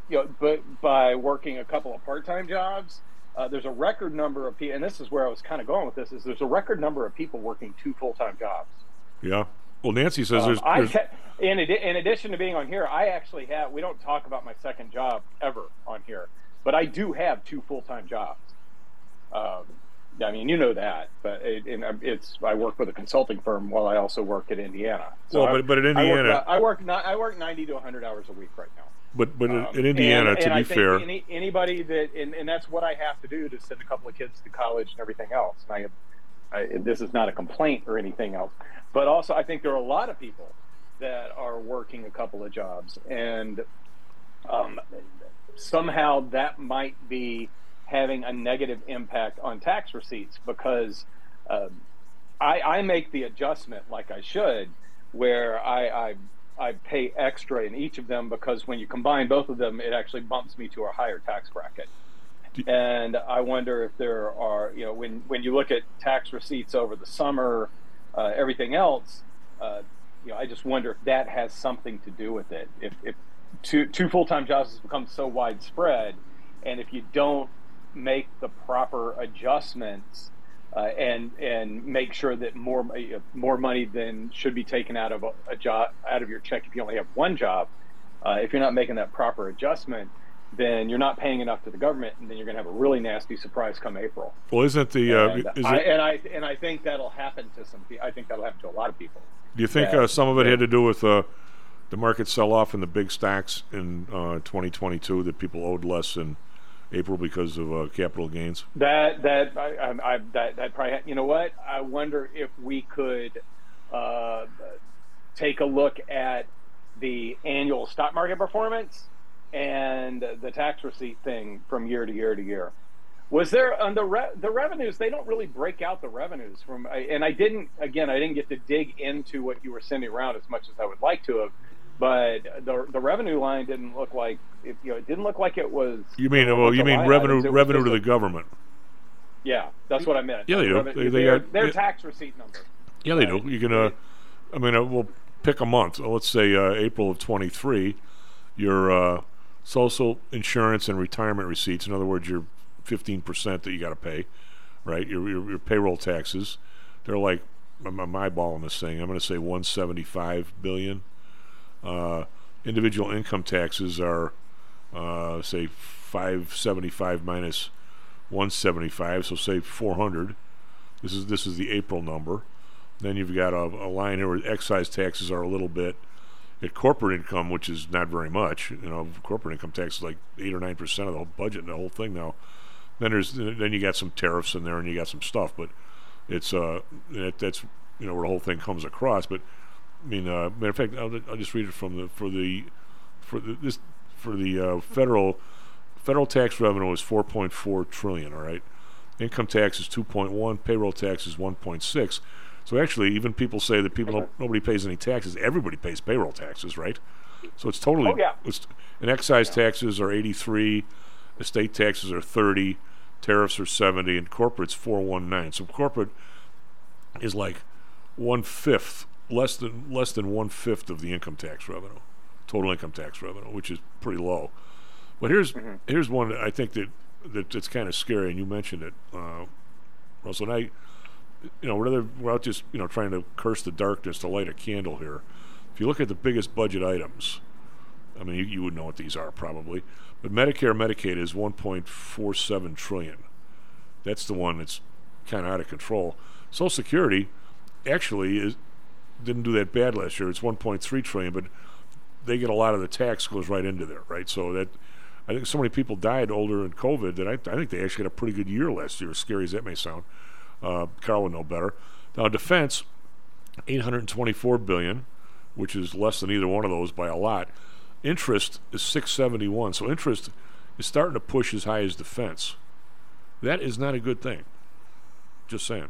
you know, but by working a couple of part-time jobs, uh, there's a record number of people, and this is where I was kind of going with this: is there's a record number of people working two full-time jobs. Yeah. Well, Nancy says Um, there's. I there's ca- in, in addition to being on here, I actually have. We don't talk about my second job ever on here, but I do have two full-time jobs. Um, I mean, you know that, but it, and um, it's I work with a consulting firm while I also work at Indiana. Well, but- but at I work, Indiana- I work, I work ninety to hundred hours a week right now. But but in- Um, in Indiana, and- to and be fair, any, anybody that and, and that's what I have to do to send a couple of kids to college and everything else. And I, have, I this is not a complaint or anything else, but also I think there are a lot of people that are working a couple of jobs, and um, somehow that might be having a negative impact on tax receipts because um, I, I make the adjustment like I should, where I, I I pay extra in each of them because when you combine both of them, it actually bumps me to a higher tax bracket. And I wonder if there are, you know, when when you look at tax receipts over the summer, uh, everything else, uh, you know, I just wonder if that has something to do with it. If, if two two full time jobs has become so widespread, and if you don't make the proper adjustments uh, and and make sure that more uh, more money than should be taken out of a, a job out of your check if you only have one job. Uh, if you're not making that proper adjustment, then you're not paying enough to the government, and then you're going to have a really nasty surprise come April. well, isn't the uh, and, is I, it, and I and I think that'll happen to some. I think that'll happen to a lot of people. do you think that- uh, some of it had to do with uh, the market sell off in the big stocks in uh, 2022 that people owed less in April because of uh, capital gains? That that I, I, that that probably you know what I wonder if we could uh, take a look at the annual stock market performance and the tax receipt thing from year to year to year. Was there on the re- the revenues? They don't really break out the revenues from, and I didn't. Again, I didn't get to dig into what you were sending around as much as I would like to have. But the the revenue line didn't look like it, you know it didn't look like it was. You mean well? You mean revenue items. Revenue to a- the government? Yeah, that's what I meant. Yeah, they do. Reven- They- they their, got- their yeah. tax receipt number. Yeah, they do. You can. Uh, I mean, uh, we'll pick a month. Uh, Let's say uh, April of 23. Your uh, social insurance and retirement receipts. In other words, your 15 percent that you got to pay, right? Your, your your payroll taxes. They're like I'm, I'm eyeballing this thing. I'm going to say 175 billion. Uh, individual income taxes are uh, say 575 minus 175, so say 400. This is this is the April number. Then you've got a, a line here where excise taxes are a little bit. At corporate income, which is not very much, you know, corporate income tax is like eight or nine percent of the whole budget, and the whole thing now. Then there's then you got some tariffs in there, and you got some stuff, but it's uh that, that's you know where the whole thing comes across. But I mean, uh, matter of fact, I'll, I'll just read it from the for the for the, this for the uh, federal federal tax revenue is 4.4 trillion. All right, income tax is 2.1, payroll tax is 1.6. So actually, even people say that people don't, nobody pays any taxes. Everybody pays payroll taxes, right? So it's totally. Oh, yeah. It's, and excise taxes are 83, estate taxes are 30, tariffs are 70, and corporate's 419. So corporate is like one fifth, less than less than one fifth of the income tax revenue, total income tax revenue, which is pretty low. But here's here's one that I think that that it's kind of scary, and you mentioned it, uh, Russell. And I, you know, we're out just you know trying to curse the darkness to light a candle here. If you look at the biggest budget items, I mean, you, you would know what these are probably, but Medicare, Medicaid is 1.47 trillion. That's the one that's kind of out of control. Social Security actually is didn't do that bad last year. It's 1.3 trillion, but they get a lot of the tax goes right into there, right? So that I think so many people died older in COVID that I, I think they actually had a pretty good year last year. As scary as that may sound, uh, Carl would know better. Now defense, 824 billion, which is less than either one of those by a lot. Interest is 671, so interest is starting to push as high as defense. That is not a good thing. Just saying.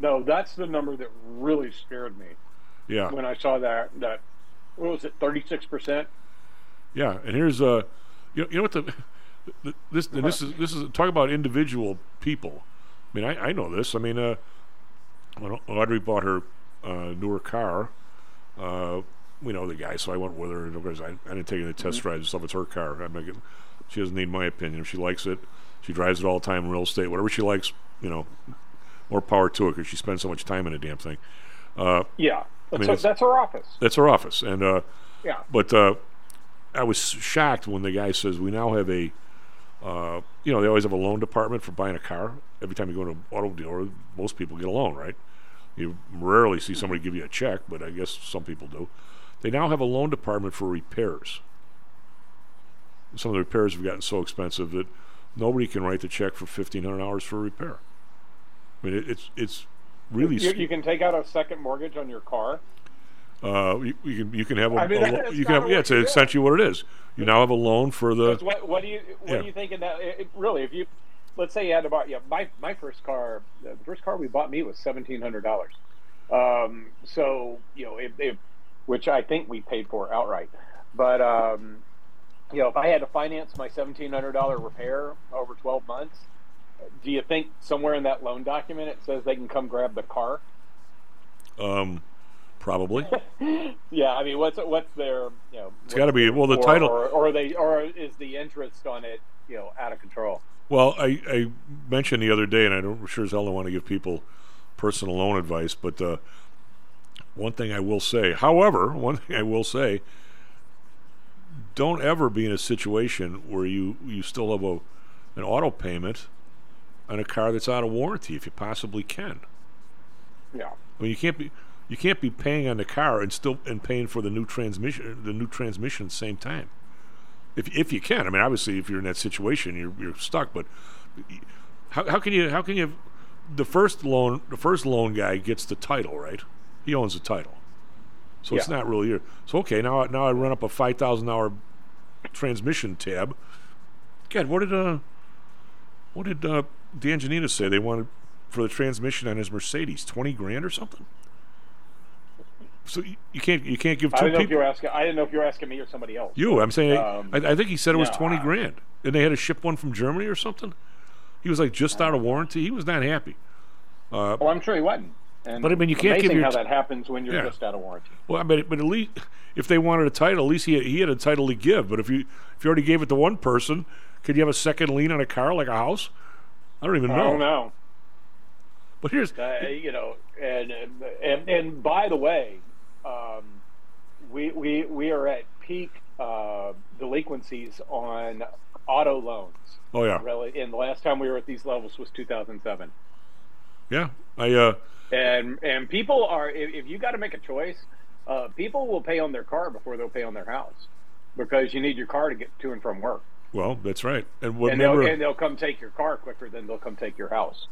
No, that's the number that really scared me. Yeah. When I saw that that what was it, thirty six percent? Yeah, and here's uh, you know, you know what the, the this and this is this is talk about individual people. I mean, I, I know this. I mean, uh, when Audrey bought her uh, newer car, uh, we know the guy, so I went with her because I, I didn't take any test drives and stuff. It's her car. I it. She doesn't need my opinion. If she likes it, she drives it all the time in real estate. Whatever she likes, you know, more power to her because she spends so much time in a damn thing. Uh, Yeah, I that's, mean, her, that's her office. that's her office, and uh, Yeah. But uh, I was shocked when the guy says we now have a, uh, you know, they always have a loan department for buying a car. Every time you go to an auto dealer, most people get a loan, right? You rarely see somebody give you a check, but I guess some people do. They now have a loan department for repairs. Some of the repairs have gotten so expensive that nobody can write the check for fifteen hundred dollars for a repair. I mean, it, it's it's really You, you can take out a second mortgage on your car. uh, you, you can you can have a, I mean, a you can have yeah, it's essentially what it is. You now have a loan for the. What, what do you what Yeah. do you think in that? It, really, if you let's say you had to buy, yeah, my my first car, the first car we bought me was seventeen hundred dollars. Um, so you know, if, if which I think we paid for outright, but um, you know, if I had to finance my seventeen hundred dollar repair over twelve months, do you think somewhere in that loan document it says they can come grab the car? um, probably. yeah, I mean, what's what's their you know? It's gotta be- well, the or, title- or, or they or is the interest on it you know out of control? Well, I, I mentioned the other day, and I don't sure as hell don't want to give people personal loan advice, but uh, one thing I will say, however, one thing I will say, don't ever be in a situation where you, you still have a an auto payment on a car that's out of warranty if you possibly can. Yeah. I mean, you can't be. You can't be paying on the car and still and paying for the new transmission the new transmission at the same time. If if you can, I mean, obviously, if you're in that situation, you're you're stuck. But how how can you how can you the first loan the first loan guy gets the title right? He owns the title, so it's not really your. So okay, now now I run up a five thousand dollar transmission tab. God, what did uh what did uh D'Angelina say they wanted for the transmission on his Mercedes? Twenty grand or something. So you, you can't you can't give I two didn't know if people. you were asking. I didn't know if you were asking me or somebody else. You, I'm saying, Um, I, I think he said it was no, twenty I- grand, and they had to ship one from Germany or something. He was like just out of warranty. He was not happy. Uh, Well, I'm sure he wasn't. And But, I mean, you can't give your how t- that happens when you're Yeah. just out of warranty. well, I mean, but at least if they wanted a title, at least he had, he had a title to give. But if you if you already gave it to one person, could you have a second lien on a car like a house? I don't even know. I don't know. But here's Uh, you know, and and and by the way, um, we we we are at peak uh, delinquencies on auto loans. Oh, yeah. really. And the last time we were at these levels was 2007. yeah, I uh And and people are if, if you got to make a choice, uh, people will pay on their car before they'll pay on their house because you need your car to get to and from work. Well that's right. And what, and they'll and they'll come take your car quicker than they'll come take your house.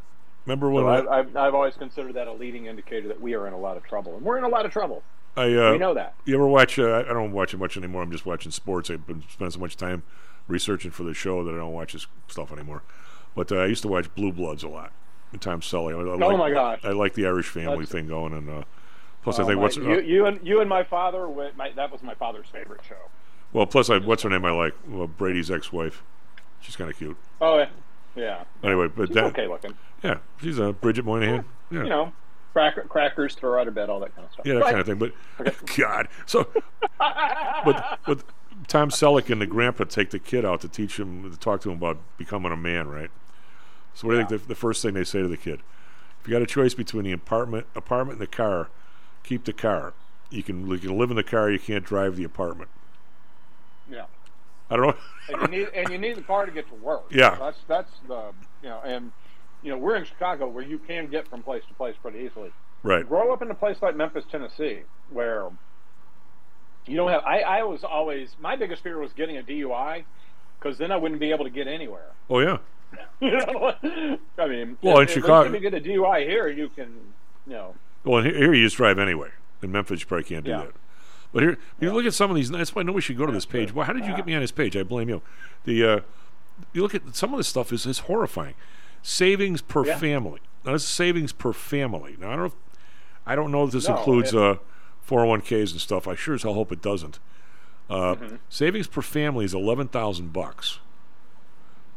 remember when So I, I, I've, I've always considered that a leading indicator that we are in a lot of trouble, and we're in a lot of trouble. I uh, we know that. You ever watch? Uh, I don't watch it much anymore. I'm just watching sports. I've been spending so much time researching for the show that I don't watch this stuff anymore. But uh, I used to watch Blue Bloods a lot. And Tom Selleck. I, I Oh, like- my gosh. I like the Irish family That's- thing going, and uh, plus I Oh, think my- what's you, uh, you and you and my father. went- My, that was my father's favorite show. Well, plus I, what's her name? I like well, Brady's ex-wife. She's kind of cute. Oh yeah, yeah. Anyway, but She's that okay looking. yeah, she's a uh, Bridget Moynahan. Yeah. You know, cracker, crackers, throw her out of bed, all that kind of stuff. Yeah, that kind of thing. But God, so but but Tom Selleck and the grandpa take the kid out to teach him to talk to him about becoming a man, right? So what do you think the, the first thing they say to the kid? If you got a choice between the apartment apartment and the car, keep the car. You can you can live in the car, you can't drive the apartment. Yeah. I don't know. and you need and you need the car to get to work. Yeah. that's that's the you know, and you know we're in Chicago where you can get from place to place pretty easily. Right. Grow up in a place like Memphis, Tennessee, where you don't have. I, I was always my biggest fear was getting a DUI because then I wouldn't be able to get anywhere. Oh yeah. you know, I mean, Well, in if, Chicago- if you get a DUI here, you can, you know, Well, here, here you just drive anyway. In Memphis, you probably can't do Yeah. that. But here, you look at some of these. That's why nobody should go to this page. Why? How did you get me on this page? I blame you. The uh, you look at some of this stuff is is horrifying. Savings per Yeah. family. Now this is savings per family. Now I don't know. If, I don't know if this No, includes uh, 401ks and stuff. I sure as hell hope it doesn't. Uh, Mm-hmm. Savings per family is eleven thousand bucks.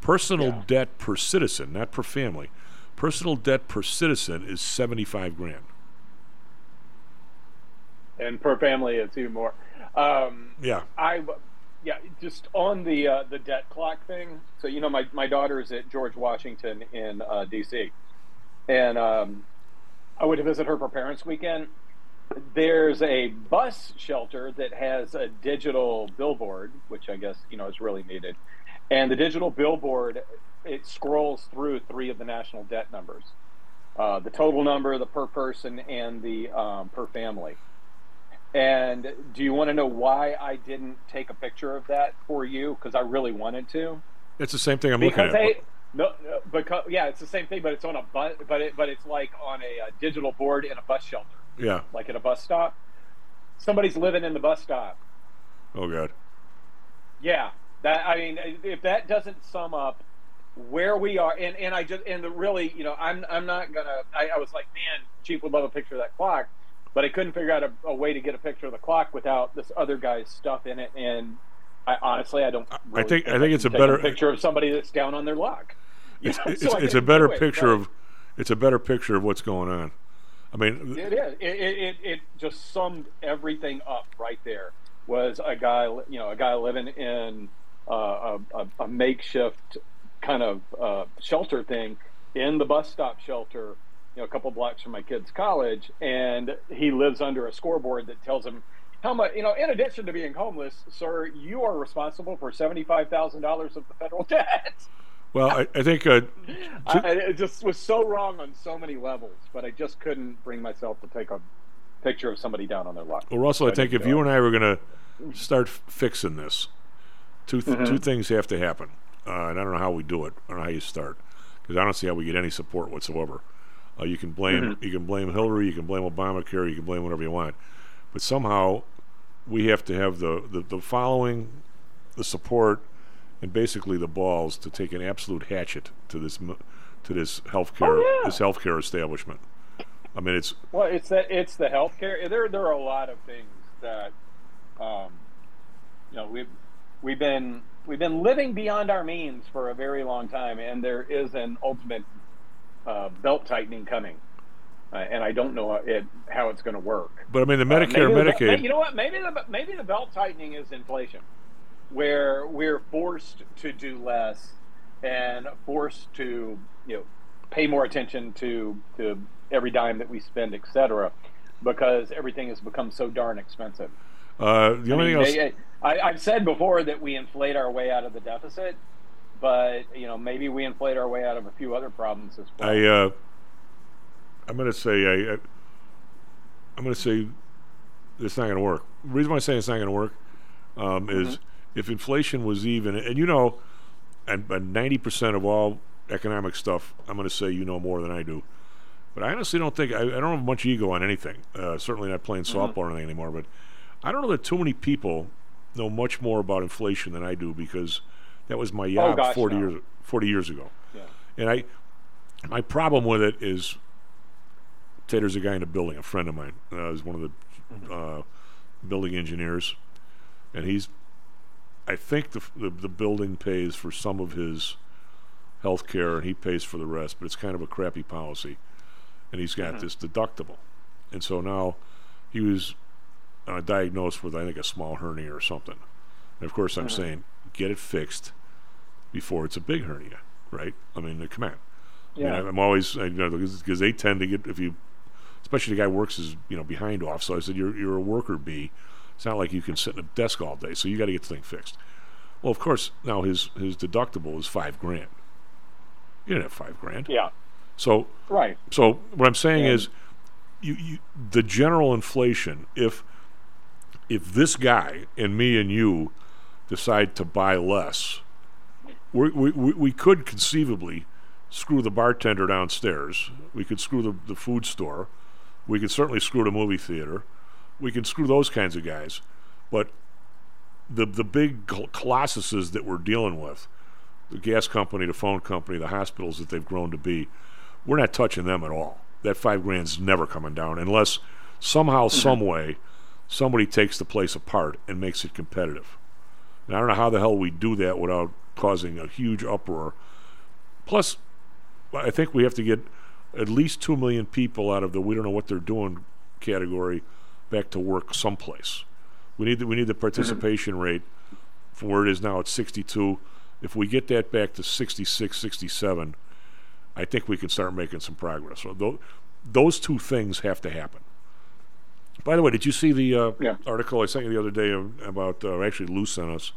Personal debt per citizen, not per family. Personal debt per citizen is seventy five grand. And per family it's even more. Um, Yeah. I, yeah, just on the uh, the debt clock thing. So you know, my my daughter is at George Washington in uh, D.C. and um, I went to visit her for Parents Weekend. There's a bus shelter that has a digital billboard, which I guess you know is really needed. And the digital billboard it scrolls through three of the national debt numbers: uh, the total number, the per person, and the um, per family. And do you want to know why I didn't take a picture of that for you? Because I really wanted to. It's the same thing I'm because looking at. they, no, no, because yeah, it's the same thing, but it's on a bus, but it, but it's like on a, uh digital board in a bus shelter, yeah. like at a bus stop. Somebody's living in the bus stop. Oh God. Yeah, that I mean, if that doesn't sum up where we are, and, and I just and the really, you know, I'm I'm not gonna. I, I was like, man, Chief would love a picture of that clock, but I couldn't figure out a, a way to get a picture of the clock without this other guy's stuff in it, and I honestly, I don't. Really think- I think it's a better- picture of somebody that's down on their luck. It's, know, it's, so I it's a better it, picture of it's a better picture of what's going on. I mean, It is. It, it, it, it just summed everything up right there. Was a guy, you know, a guy living in uh, a, a, a makeshift kind of uh, shelter thing in the bus stop shelter, you know, a couple blocks from my kid's college, and he lives under a scoreboard that tells him how much, you know, in addition to being homeless, sir, you are responsible for seventy-five thousand dollars of the federal debt. well, I, I think uh, I, I- it just was so wrong on so many levels, but I just couldn't bring myself to take a picture of somebody down on their luck. Well, Russell, I So think didn't if you and I were going to start fixing this, two th- Mhm. two things have to happen, uh, and I don't know how we do it. I don't know how you start because I don't see how we get any support whatsoever. Uh, you can blame Mhm. you can blame Hillary, you can blame Obamacare, you can blame whatever you want, but somehow we have to have the, the, the following, the support, and basically the balls to take an absolute hatchet to this to this healthcare Oh, yeah. this healthcare establishment. I mean, it's Well, it's that it's the healthcare. There, there are a lot of things that, um, you know, we've we've been we've been living beyond our means for a very long time, and there is an ultimate uh, belt tightening coming, uh, and I don't know it, how it's going to work. but I mean the Uh, Medicare, maybe the- you know what? Maybe the maybe the belt tightening is inflation, where we're forced to do less and forced to you know pay more attention to to every dime that we spend, et cetera, because everything has become so darn expensive. Uh, the I only mean, thing else. they- I, I've said before that we inflate our way out of the deficit, but you know maybe we inflate our way out of a few other problems as well. I uh, I'm going to say I, I I'm going to say it's not going to work. The reason why I'm saying it's not going to work um, is if inflation was even, and you know, and ninety percent of all economic stuff, I'm going to say you know more than I do. But I honestly don't think I, I don't have much ego on anything. Uh, certainly not playing Mhm. softball or anything anymore. But I don't know that too many people know much more about inflation than I do because that was my job gosh, 40 no. years 40 years ago. Yeah. And I, my problem with it is, Tater's a guy in a building, a friend of mine. Uh, is one of the uh, building engineers, and he's, I think the, the the building pays for some of his health care, and he pays for the rest. But it's kind of a crappy policy, and he's got this deductible, and so now he was uh, diagnosed with I think a small hernia or something. And of course, I'm Mhm. saying get it fixed before it's a big hernia, right? I mean, come on. Yeah. I mean, I'm always I, you know because they tend to get if you, especially the guy works his you know behind off. So I said you're you're a worker bee. It's not like you can sit in a desk all day, so you got to get the thing fixed. Well, of course, now his his deductible is five grand. You didn't have five grand. Yeah. So Right. So what I'm saying Yeah. is, you, you the general inflation. If if this guy and me and you decide to buy less, we we we, could conceivably screw the bartender downstairs. We could screw the, the food store. We could certainly screw the movie theater. We can screw those kinds of guys. But the the big col- colossuses that we're dealing with, the gas company, the phone company, the hospitals that they've grown to be, we're not touching them at all. That five grand's never coming down unless somehow, some mm-hmm. way, somebody takes the place apart and makes it competitive. And I don't know how the hell we do that without causing a huge uproar. Plus, I think we have to get at least two million people out of the we don't know what they're doing category back to work someplace. We need the, we need the participation rate from where it is now at 62. If we get that back to 66, 67, I think we can start making some progress. So tho- those two things have to happen. By the way, did you see the uh, Yeah. article I sent you the other day about, uh, actually Lou sent us,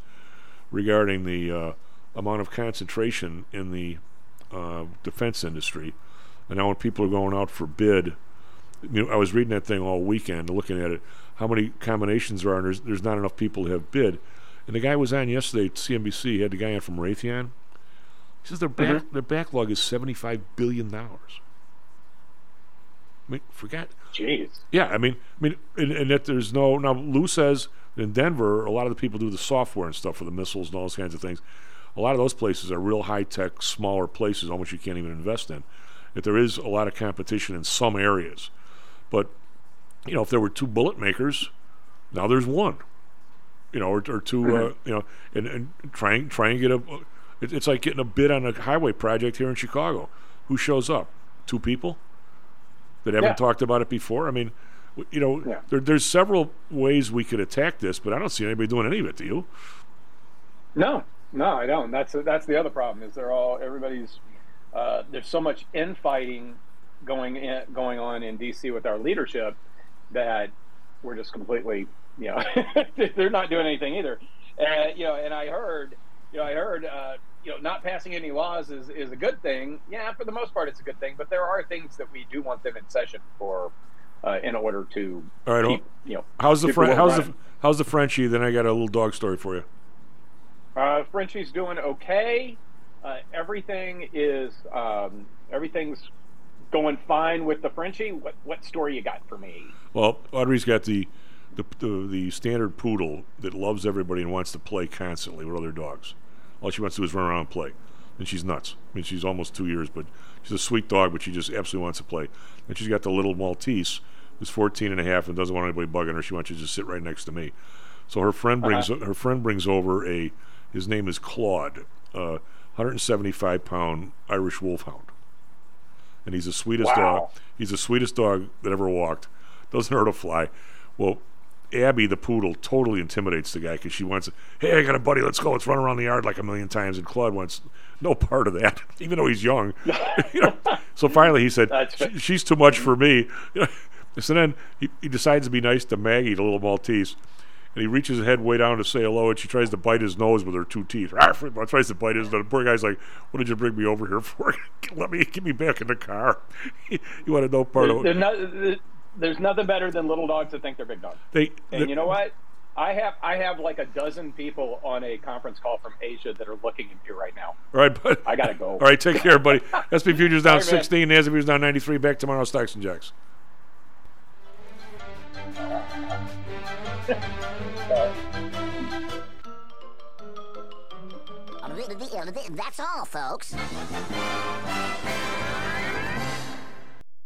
regarding the uh, amount of concentration in the uh, defense industry. And now when people are going out for bid, you know, I was reading that thing all weekend, looking at it, how many combinations there are, and there's, there's not enough people to have bid. And the guy was on yesterday at CNBC, he had the guy on from Raytheon. He says their, back, Mhm. their backlog is $75 billion. I mean, forget. Jeez. Yeah, I mean, I mean, and, and that there's no now. Lou says in Denver, a lot of the people do the software and stuff for the missiles and all those kinds of things. A lot of those places are real high tech, smaller places, almost you can't even invest in. That there is a lot of competition in some areas, but you know, if there were two bullet makers, now there's one. You know, or, or 2 uh, you know, and, and try and try and get a. It, it's like getting a bid on a highway project here in Chicago. Who shows up? Two people that haven't Yeah. talked about it before. I mean, you know, Yeah. there, there's several ways we could attack this, but I don't see anybody doing any of it. Do you? No, no, I don't. That's that's the other problem. Is they're all everybody's. Uh, there's so much infighting going in, going on in DC with our leadership that we're just completely, you know, they're not doing anything either. And you know, and I heard, you know, I heard, uh, you know, not passing any laws is is a good thing. Yeah, for the most part, it's a good thing. But there are things that we do want them in session for. uh, in order to All right. keep, you know how's the keep Fren- world how's the running. how's the Frenchie? Then I got a little dog story for you. Uh, Frenchie's doing okay. Uh, everything is um, everything's going fine with the Frenchie. What what story you got for me? Well, Audrey's got the the, the the standard poodle that loves everybody and wants to play constantly with other dogs. All she wants to do is run around and play, and she's nuts. I mean, she's almost two years, but she's a sweet dog, but she just absolutely wants to play. And she's got the little Maltese, who's 14 and a half and doesn't want anybody bugging her. She wants you to just sit right next to me. So her friend brings Uh-huh. her friend brings over a his name is Claude, uh, 175 pound Irish Wolfhound, and he's the sweetest Wow. dog. He's the sweetest dog that ever walked. Doesn't hurt a fly. Well, Abby the poodle totally intimidates the guy because she wants, hey, I got a buddy, let's go, let's run around the yard like a million times. And Claude wants no part of that, even though he's young. you know? So finally he said, "She- she's too much for me. so then he, he decides to be nice to Maggie, the little Maltese. And he reaches his head way down to say hello, and she tries to bite his nose with her two teeth. tries to bite his nose. The poor guy's like, "What did you bring me over here for? Let me get me back in the car." you want to know part of There's, it. There's, nothing better than little dogs that think they're big dogs. They, And the- you know what? I have I have like a dozen people on a conference call from Asia that are looking at me right now. All right, but I gotta go. All right, take care, buddy. SP futures down All right, man. 16, Nasdaq futures down 93. Back tomorrow, stocks and jocks. That's all, folks.